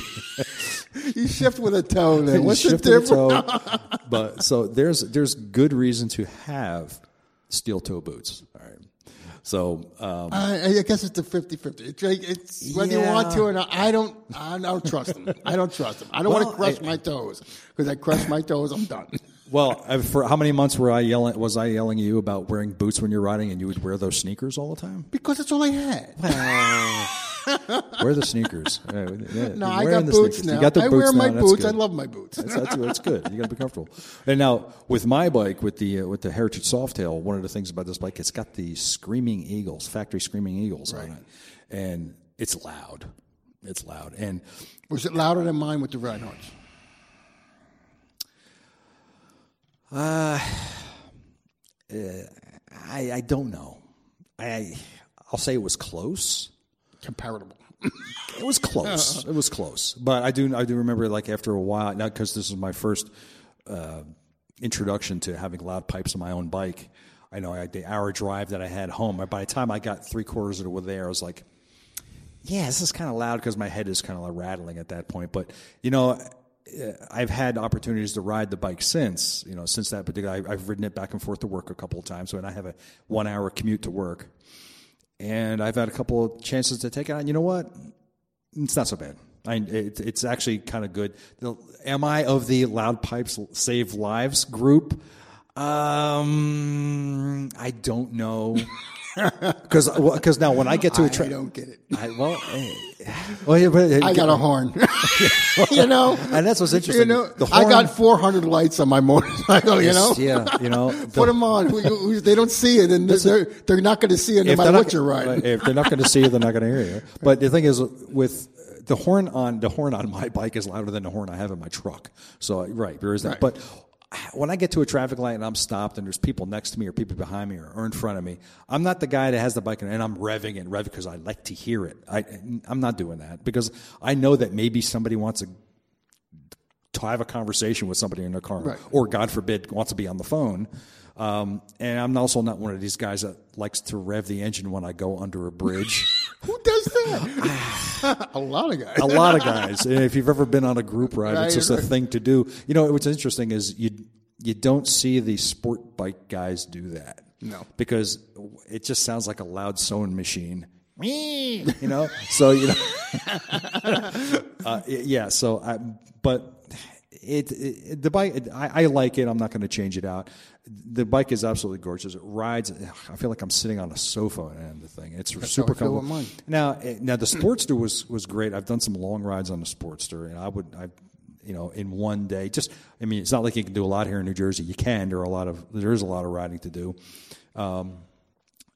you shift with a toe. Then what's the Shift of the difference? toe. but so there's there's good reason to have steel toe boots. All right. So um, I, I guess it's a 50-50. It's, like, it's whether you want to or not. I don't. I don't trust them. I don't trust them. I don't want to crush I- my toes because I crush my toes. I'm done. well, for how many months were I yelling? Was I yelling at you about wearing boots when you're riding, and you would wear those sneakers all the time? Because that's all I had. wear the sneakers. Yeah, No, I got the boots sneakers. now. You got the I boots wear my now, boots. I love my boots. That's, that's, that's good. You got to be comfortable. And now with my bike, with the uh, with the Heritage Softail, one of the things about this bike, it's got the Screaming Eagles, factory Screaming Eagles on it, and it's loud. It's loud, and Was it louder than mine with the Rineharts? I, I don't know. I I'll say it was close. Comparable. It was close. it was close. But I do I do remember like after a while, not because this is my first uh, introduction to having loud pipes on my own bike. I know I, the hour drive that I had home. By the time I got three quarters of the way there, I was like, "Yeah, this is kind of loud" because my head is kind of like rattling at that point. But you know, uh, I've had opportunities to ride the bike since. You know, since that particular, I, I've ridden it back and forth to work a couple of times. So, and I have a one-hour commute to work and I've had a couple of chances to take it. And you know what? It's not so bad. I, it, it's actually kind of good. The- Am I of the loud pipes save lives group? Um, I don't know. Because because now when I get to a I I don't get it. I, well, eh, well, yeah, but I got a horn. you know? and that's what's interesting. You know, the I got 400 lights on my motorcycle, you know? yeah, you know, the- Put them on. Who- who- They don't see it, and they're, they're not going to see it no if matter they're what you're riding. right, if they're not going to see you, they're not going to hear you. But the thing is, with the horn on the horn on my bike is louder than the horn I have in my truck. So right, there is that. Right. But when I get to a traffic light and I'm stopped and there's people next to me or people behind me or, or in front of me, I'm not the guy that has the bike and I'm revving and revving because I like to hear it. I, I'm not doing that because I know that maybe somebody wants to to have a conversation with somebody in their car, Right. or God forbid, wants to be on the phone. Um, and I'm also not one of these guys that likes to rev the engine when I go under a bridge. Who does that? a lot of guys. a lot of guys. And if you've ever been on a group ride, it's Right, just a thing to do. You know, what's interesting is you you don't see the sport bike guys do that. No. because it just sounds like a loud sewing machine. you know, so you know, uh, yeah. So, I, but it, it the bike, I, I like it. I'm not going to change it out. The bike is absolutely gorgeous. It rides. I feel like I'm sitting on a sofa and the thing. It's super feel with comfortable. Now, eh, now the Sportster was was great. I've done some long rides on the Sportster, and I would I. You know, in one day, just I mean, it's not like you can do a lot here in New Jersey. You can. There are a lot of there is a lot of riding to do. Um,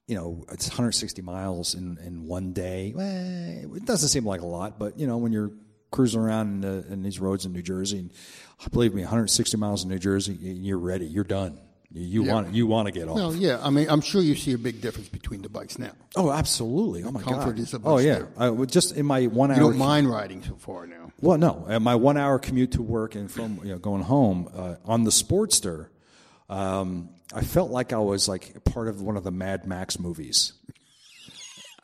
you know, it's 160 miles in, in one day. Well, it doesn't seem like a lot, but you know, when you're cruising around in, uh, in these roads in New Jersey, and believe me, 160 miles in New Jersey, you're ready. You're done. You, you want you want to get off. Well, yeah. I mean, I'm sure you see a big difference between the bikes now. Oh, absolutely. Oh my comfort god. is a oh yeah. I, just in my one hour. You don't mind riding so far now. Well, no. My one hour commute to work and from you know, going home uh, on the Sportster, um, I felt like I was like part of one of the Mad Max movies.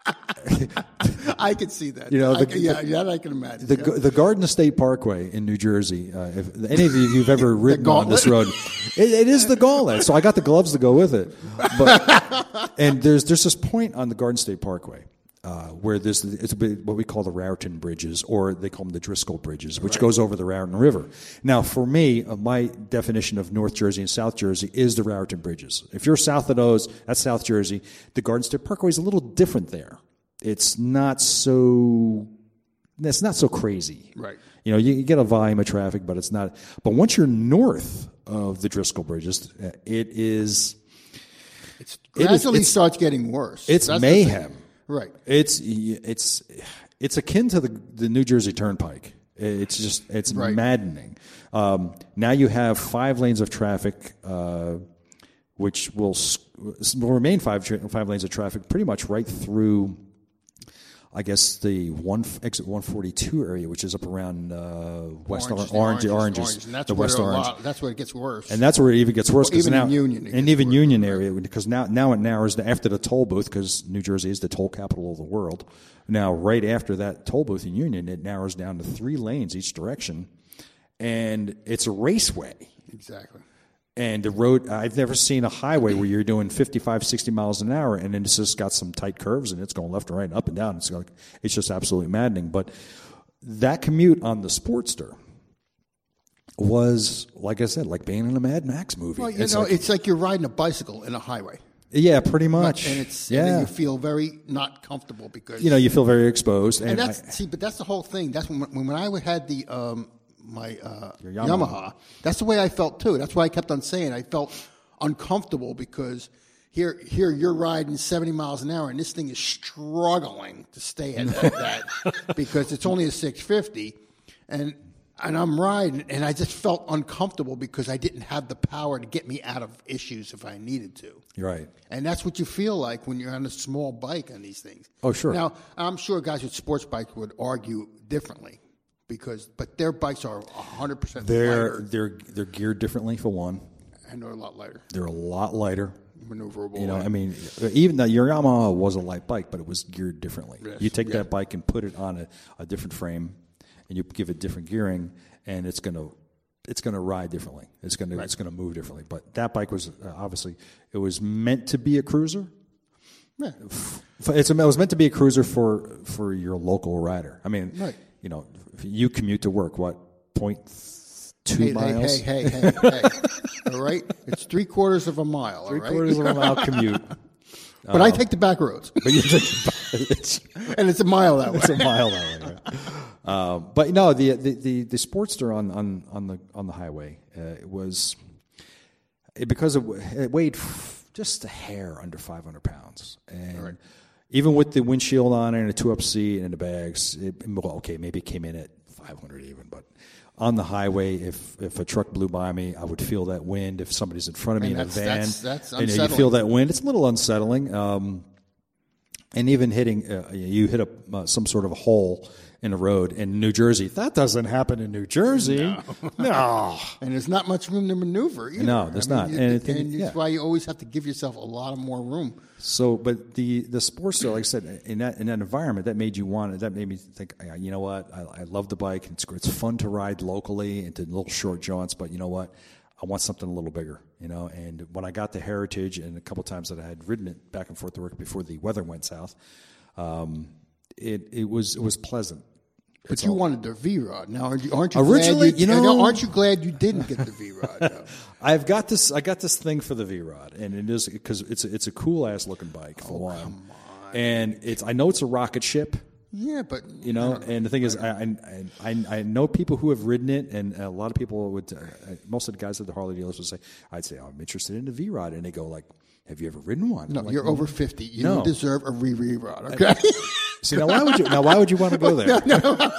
I could see that. You know, the- can- yeah, that I can imagine. The, yeah. the Garden State Parkway in New Jersey. Uh, if any of you who've ever ridden on this road, it, it is the gauntlet. So I got the gloves to go with it. But and there's there's this point on the Garden State Parkway uh, where there's it's what we call the Raritan bridges, or they call them the Driscoll bridges, which goes over the Raritan River. Now, for me, uh, my definition of North Jersey and South Jersey is the Raritan bridges. If you're south of those, that's South Jersey. The Garden State Parkway is a little different there. It's not so it's not so crazy. Right. You know, you, you get a volume of traffic, but it's not. But once you're north of the Driscoll bridges, uh, it is It is- gradually it's- starts getting worse. it's That's mayhem. Right. It's it's it's akin to the the New Jersey Turnpike. It's just it's Right. maddening. Um, now you have five lanes of traffic, uh, which will will remain five five lanes of traffic pretty much right through. I guess the one exit 142 area, which is up around uh, West Orange, Orange, the oranges, oranges, that's the West Orange. lot- that's where it gets worse. And that's where it even gets worse. 'cause Even now, in Union, and even worse. Union area, because now now it narrows after the toll booth, because New Jersey is the toll capital of the world. Now, right after that toll booth in Union, it narrows down to three lanes each direction, and it's a raceway. exactly. And the road, I've never seen a highway where you're doing 55, 60 miles an hour, and then it's just got some tight curves, and it's going left and right, and up and down. It's like it's just absolutely maddening. But that commute on the Sportster was, like I said, like being in a Mad Max movie. Well, you It's know, like- it's like you're riding a bicycle in a highway. Yeah, pretty much. and it's and yeah. you feel very not comfortable because you know, you feel very exposed, and, and I- that's see, but that's the whole thing. That's when when, when I had the um, my uh, Yamaha. Yamaha. That's the way I felt too. That's why I kept on saying I felt uncomfortable because here here you're riding 70 miles an hour and this thing is struggling to stay at that, that because it's only a 650 and and I'm riding and I just felt uncomfortable because I didn't have the power to get me out of issues if I needed to. Right. And that's what you feel like when you're on a small bike on these things. Oh, sure. Now, I'm sure guys with sports bikes would argue differently because, but their bikes are 100% They're lighter they're they're geared differently for one. and they're a lot lighter, They're a lot lighter. maneuverable. You know, I mean, even the your Yamaha was a light bike, but it was geared differently. Yes, you take yeah. that bike and put it on a, a different frame, and you give it different gearing, and it's gonna it's gonna ride differently. It's gonna it's gonna move differently. But that bike was uh, obviously it was meant to be a cruiser. Yeah. It's, it was meant to be a cruiser for for your local rider. I mean, Right. You know, if you commute to work. What point two Hey, hey, miles? hey, hey, hey, hey. all right? It's three quarters of a mile, Three all right? quarters of a mile commute. But I take the back roads, But you think it's, and it's a mile that way. it's a mile that way. Right? Uh, but no, the, the the the Sportster on on on the on the highway uh, it was it, because it, it weighed f- just a hair under 500 pounds, and even with the windshield on and a two up seat and the bags, it, well, okay, maybe it came in at 500 even, but. On the highway, if if a truck blew by me, I would feel that wind. If somebody's in front of me And in a van, that's- that's and you unsettling. feel that wind. It's a little unsettling. Um, and even hitting uh, you hit a uh, some sort of a hole in a road in New Jersey. That doesn't happen in New Jersey. No, And there's not much room to maneuver either. No, there's not. you- And I And, think- that's yeah. why you always have to give yourself a lot of more room. So, but the the Sportster, like I said, in that in that environment, that made you want it. That made me think. You know what? I, I love the bike. It's. It's fun to ride locally into little short jaunts. But you know what? I want something a little bigger. You know. And when I got the Heritage, and a couple times that I had ridden it back and forth to work before the weather went south, um, it it was it was pleasant. But you wanted the V Rod. Now, aren't you, aren't you Originally, glad you know- aren't you glad you didn't get the V Rod? I've got this. I got this thing for the V Rod, and it is because it's a, it's a cool ass looking bike for one, and it's I know it's a rocket ship, yeah, but you know. And the thing is, I I, I I know people who have ridden it, and a lot of people would. Uh, most of the guys at the Harley dealers would say, "I'd say I'm interested in the V Rod," and they go like, "Have you ever ridden one?" no, like, you're over fifty. You No. don't deserve a re re rod. Okay. See now, why would you? Now, why would you want to go there? no, no,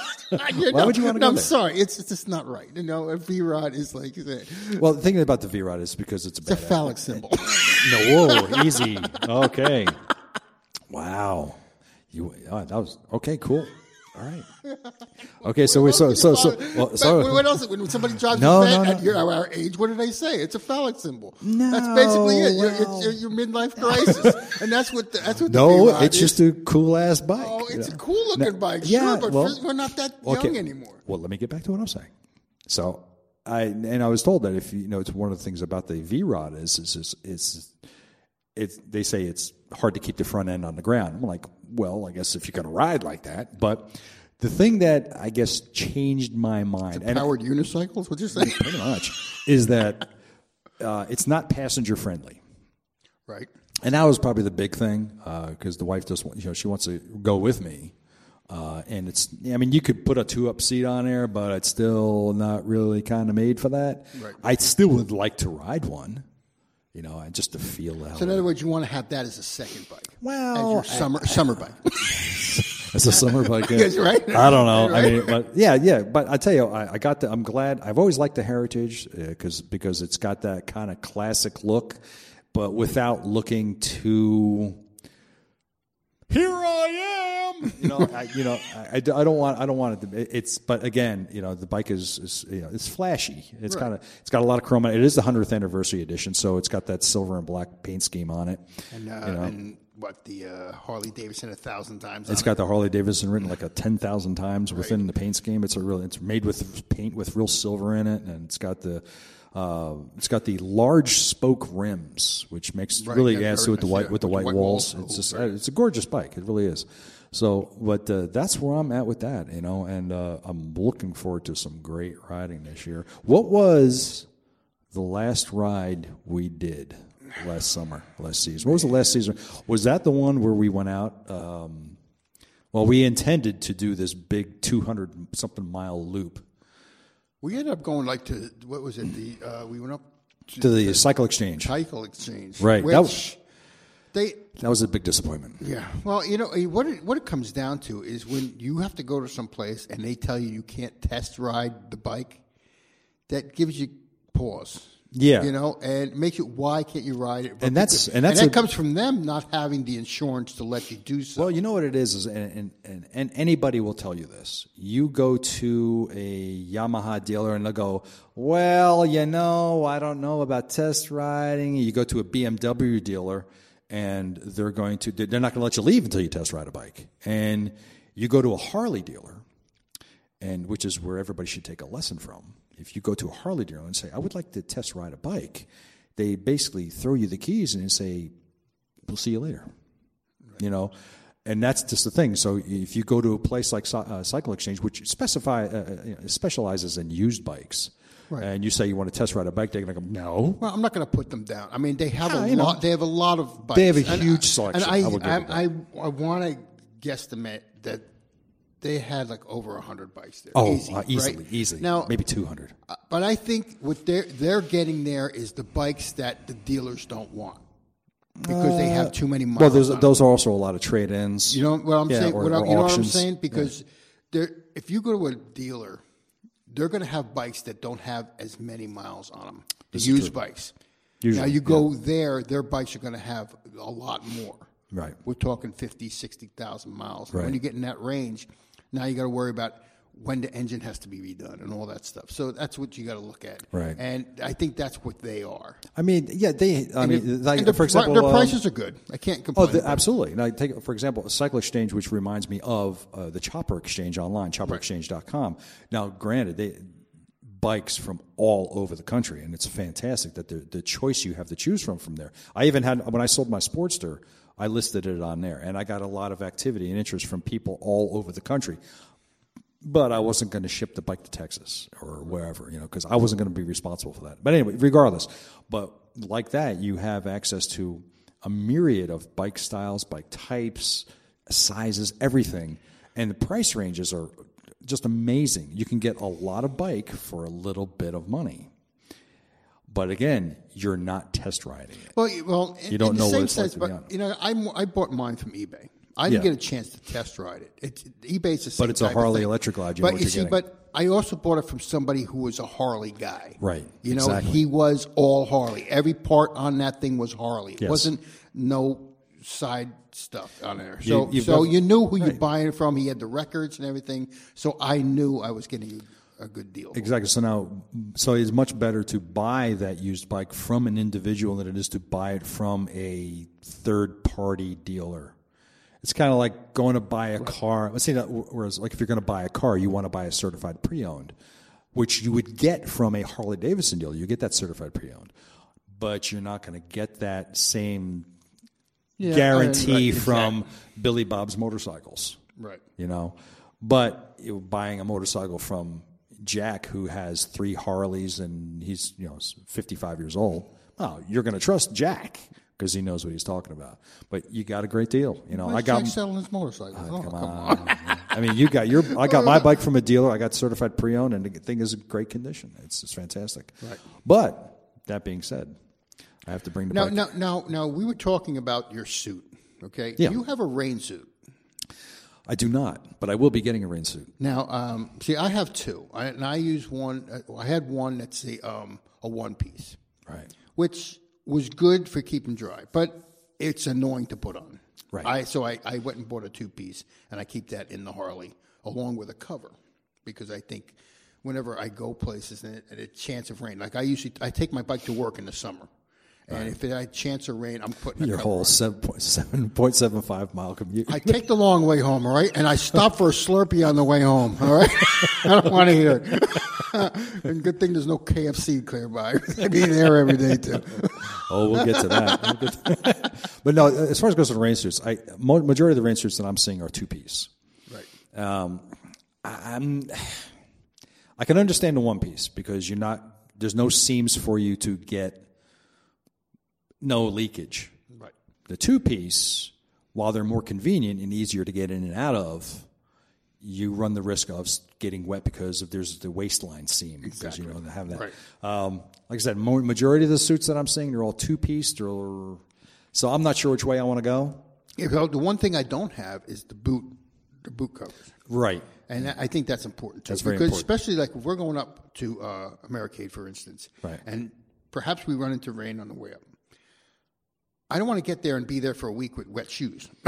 Why would you wanna no, go I'm there? sorry. It's it's just not right. You know, a V Rod is like it's Well, the thing about the V Rod is because it's a, a badass- phallic symbol. No, whoa, easy. Okay. Wow. You oh, that was okay. Cool. All right. Okay, so we so so so well, so what else? When somebody drives No, a van no, at no. your our age, what do they say? It's a phallic symbol. No, that's basically it. Your, well. it's your, midlife crisis, and that's what the, that's what. no, it's is. just a cool ass bike. Oh, it's Yeah. a cool looking No, bike, yeah, sure, but well, we're not that okay. young anymore. Well, let me get back to what I'm saying. So, I and I was told that if you, know, it's one of the things about the V Rod is is is it's it's they say it's hard to keep the front end on the ground. I'm like, well, I guess if you're going to ride like that, but the thing that I guess changed my mind and Powered unicycles? What you say? pretty much is that uh, it's not passenger friendly. right. And that was probably the big thing because the wife just, you know, she wants to go with me. Uh, and it's, I mean, you could put a two up seat on there, but it's still not really kind of made for that. Right. I still would like to ride one, you know, and just to feel that. So in other words, you want to have that as a second bike. Well, as your summer summer bike. It's a summer bike. yeah. Yes, right. I don't know. I mean, but yeah, yeah. But I tell you, I, I got the. I'm glad. I've always liked the Heritage uh, because because it's got that kind of classic look, but without looking too. Here I am. You know, I, you know, I, I don't want. I don't want it to. It's. But again, you know, the bike is. is you know, it's flashy. It's kind of. It's got a lot of chrome. on It It is the hundredth anniversary edition, so it's got that silver and black paint scheme on it. And, uh, You know. and what the uh, Harley Davidson a thousand times. It's got the Harley Davidson written like a ten thousand times within the paint scheme. It's a real. It's made with paint with real silver in it, and it's got the. Uh, it's got the large spoke rims, which makes Right, really adds to it the white yeah, with the white, walls. walls. It's just Cool, it's a gorgeous bike. It really is. So, but uh, that's where I'm at with that, you know, and uh, I'm looking forward to some great riding this year. What was the last ride we did? last summer, last season. What was the last season? Was that the one where we went out? Um, well, we intended to do this big 200 something mile loop We ended up going like to what was it? The uh, we went up to the cycle exchange. cycle exchange, Right, Which that was- they That was a big disappointment. Yeah. Well, you know eh, what it, what it comes down to is when you have to go to some place and they tell you you can't test ride the bike, that gives you pause. Yeah. You know, and makes it why can't you ride it? And that's- and that's that a- comes from them not having the insurance to let you do so. Well, you know what it is, is and, and, and, and anybody will tell you this. You go to a Yamaha dealer and they'll go, well, you know, I don't know about test riding. You go to a BMW dealer and they're going to, they're not going to let you leave until you test ride a bike. And you go to a Harley dealer, and which is where everybody should take a lesson from. If you go to a Harley dealer and say, I would like to test ride a bike, they basically throw you the keys and say, we'll see you later you know and that's just the thing so if you go to a place like uh, cycle exchange which specify uh, uh, specializes in used bikes and you say you want to test ride a bike they're going to go no Well, I'm not going to put them down. I mean, they have Yeah, a you know. lot. They have a lot of bikes. They have a And huge I- selection. And I, I I. I, want to guesstimate that they had like over hundred bikes there. oh Easy, uh, easily right? easily Now, maybe 200 Uh, But I think what they're they're getting there is the bikes that the dealers don't want because they have too many miles. well there's, those are also a lot of trade-ins You know what I'm Yeah, saying? or- what I'm, you know what I'm saying? Because they're, if you go to a dealer, they're going to have bikes that don't have as many miles on them. The This used bikes. Usually, now you go there, their bikes are going to have a lot more. Right. We're talking 50, 60,000 miles. Right. When you get in that range, now you got to worry about when the engine has to be redone and all that stuff. So that's what you got to look at. Right. And I think that's what they are. i mean yeah they i mean And like, the for example their um, prices are good. I can't Oh, complain. the, about it. absolutely. Now, take for example, a Cycle Exchange, which reminds me of uh, the Chopper Exchange online, chopperexchange.com. Now, granted, they bikes from all over the country, and it's fantastic that the the choice you have to choose from from there. I even had when I sold my Sportster, I listed it on there, and I got a lot of activity and interest from people all over the country. But I wasn't going to ship the bike to Texas or wherever, you know, because I wasn't going to be responsible for that. But anyway, regardless, but like that, you have access to a myriad of bike styles, bike types, sizes, everything, and the price ranges are just amazing. You can get a lot of bike for a little bit of money. But again, you're not test riding it. Well, you- well, You don't know what it's like sense, to be but you know, I I bought mine from eBay. I didn't Yeah. get a chance to test ride it. It's eBay's the same. But it's a Harley. Electric Lodge, you but you see, getting. but I also bought it from somebody who was a Harley guy. Right, You know, exactly. he was all Harley. Every part on that thing was Harley. It Yes. wasn't no side stuff on there. So you've so you knew who you're buying it from. He had the records and everything. So I knew I was getting a good deal. Exactly. So now, so it's much better to buy that used bike from an individual than it is to buy it from a third party dealer. It's kind of like going to buy a car. Let's say that, whereas, like if you're going to buy a car, you want to buy a certified pre owned, which you would get from a Harley Davidson dealer. You get that certified pre owned, but you're not going to get that same Yeah, guarantee right, from Billy Bob's motorcycles Right. you know. But you know, buying a motorcycle from Jack, who has three Harleys and he's you know 55 years old, well, you're going to trust Jack because he knows what he's talking about. But you got a great deal, you know. I Where's got. Jack selling his motorcycles. Oh, Come on. I mean, you got your. I got my bike from a dealer. I got certified pre-owned, and the thing is in great condition. It's, it's fantastic. Right. But that being said, I have to bring the Now, bike. now, now, now, we were talking about your suit. Okay, Yeah. you have a rain suit. I do not, but I will be getting a rain suit. Now, um, see, I have two, I, and I use one. uh, I had one that's a um, a one piece, Right. which was good for keeping dry, but it's annoying to put on. Right. I so I, I went and bought a two piece, and I keep that in the Harley along with a cover because I think whenever I go places and a chance of rain, like I usually I take my bike to work in the summer. And if it had a chance of rain, I'm putting Your whole on. seven point seven point seven five mile commute. I take the long way home, all right? And I stop for a Slurpee on the way home, all right? I don't want to hear it. and good thing there's no KFC clear by. I'd be there every day, too. Oh, we'll get to that. We'll get to that. but no, as far as goes to the rain suits, I majority of the rain suits that I'm seeing are two piece. Right. Um, I- I'm, I can understand the one piece because you're not. There's no seams for you to get no leakage. Right. The two piece, while they're more convenient and easier to get in and out of, you run the risk of getting wet because of there's the waistline seam because you know they have that. Right. Um, like I said, majority of the suits that I'm seeing they're all two piece. They're so I'm not sure which way I want to go. Yeah, well, the one thing I don't have is the boot, the boot covers. Right. And I think that's important too. That's very because important. especially like if we're going up to uh, Americade, for instance, Right. and perhaps we run into rain on the way up. I don't want to get there and be there for a week with wet shoes.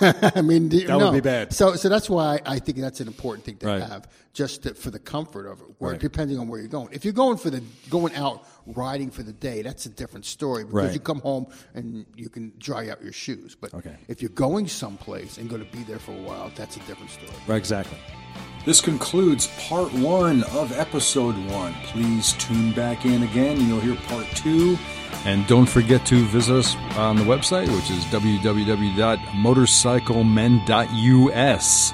I mean, that That would be bad. So, so that's why I think that's an important thing to Right. have, just to, for the comfort of it. Where, Right. Depending on where you're going. If you're going for the going out riding for the day, that's a different story because Right. you come home and you can dry out your shoes. But Okay. if you're going someplace and going to be there for a while, that's a different story. Right. Exactly. This concludes part one of episode one. Please tune back in again and you'll hear part two. And don't forget to visit us on the website, which is www.motorcyclemen.us.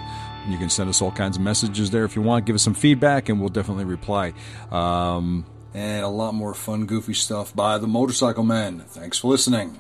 You can send us all kinds of messages there if you want. Give us some feedback, and we'll definitely reply. Um, and a lot more fun, goofy stuff by the Motorcycle Men. Thanks for listening.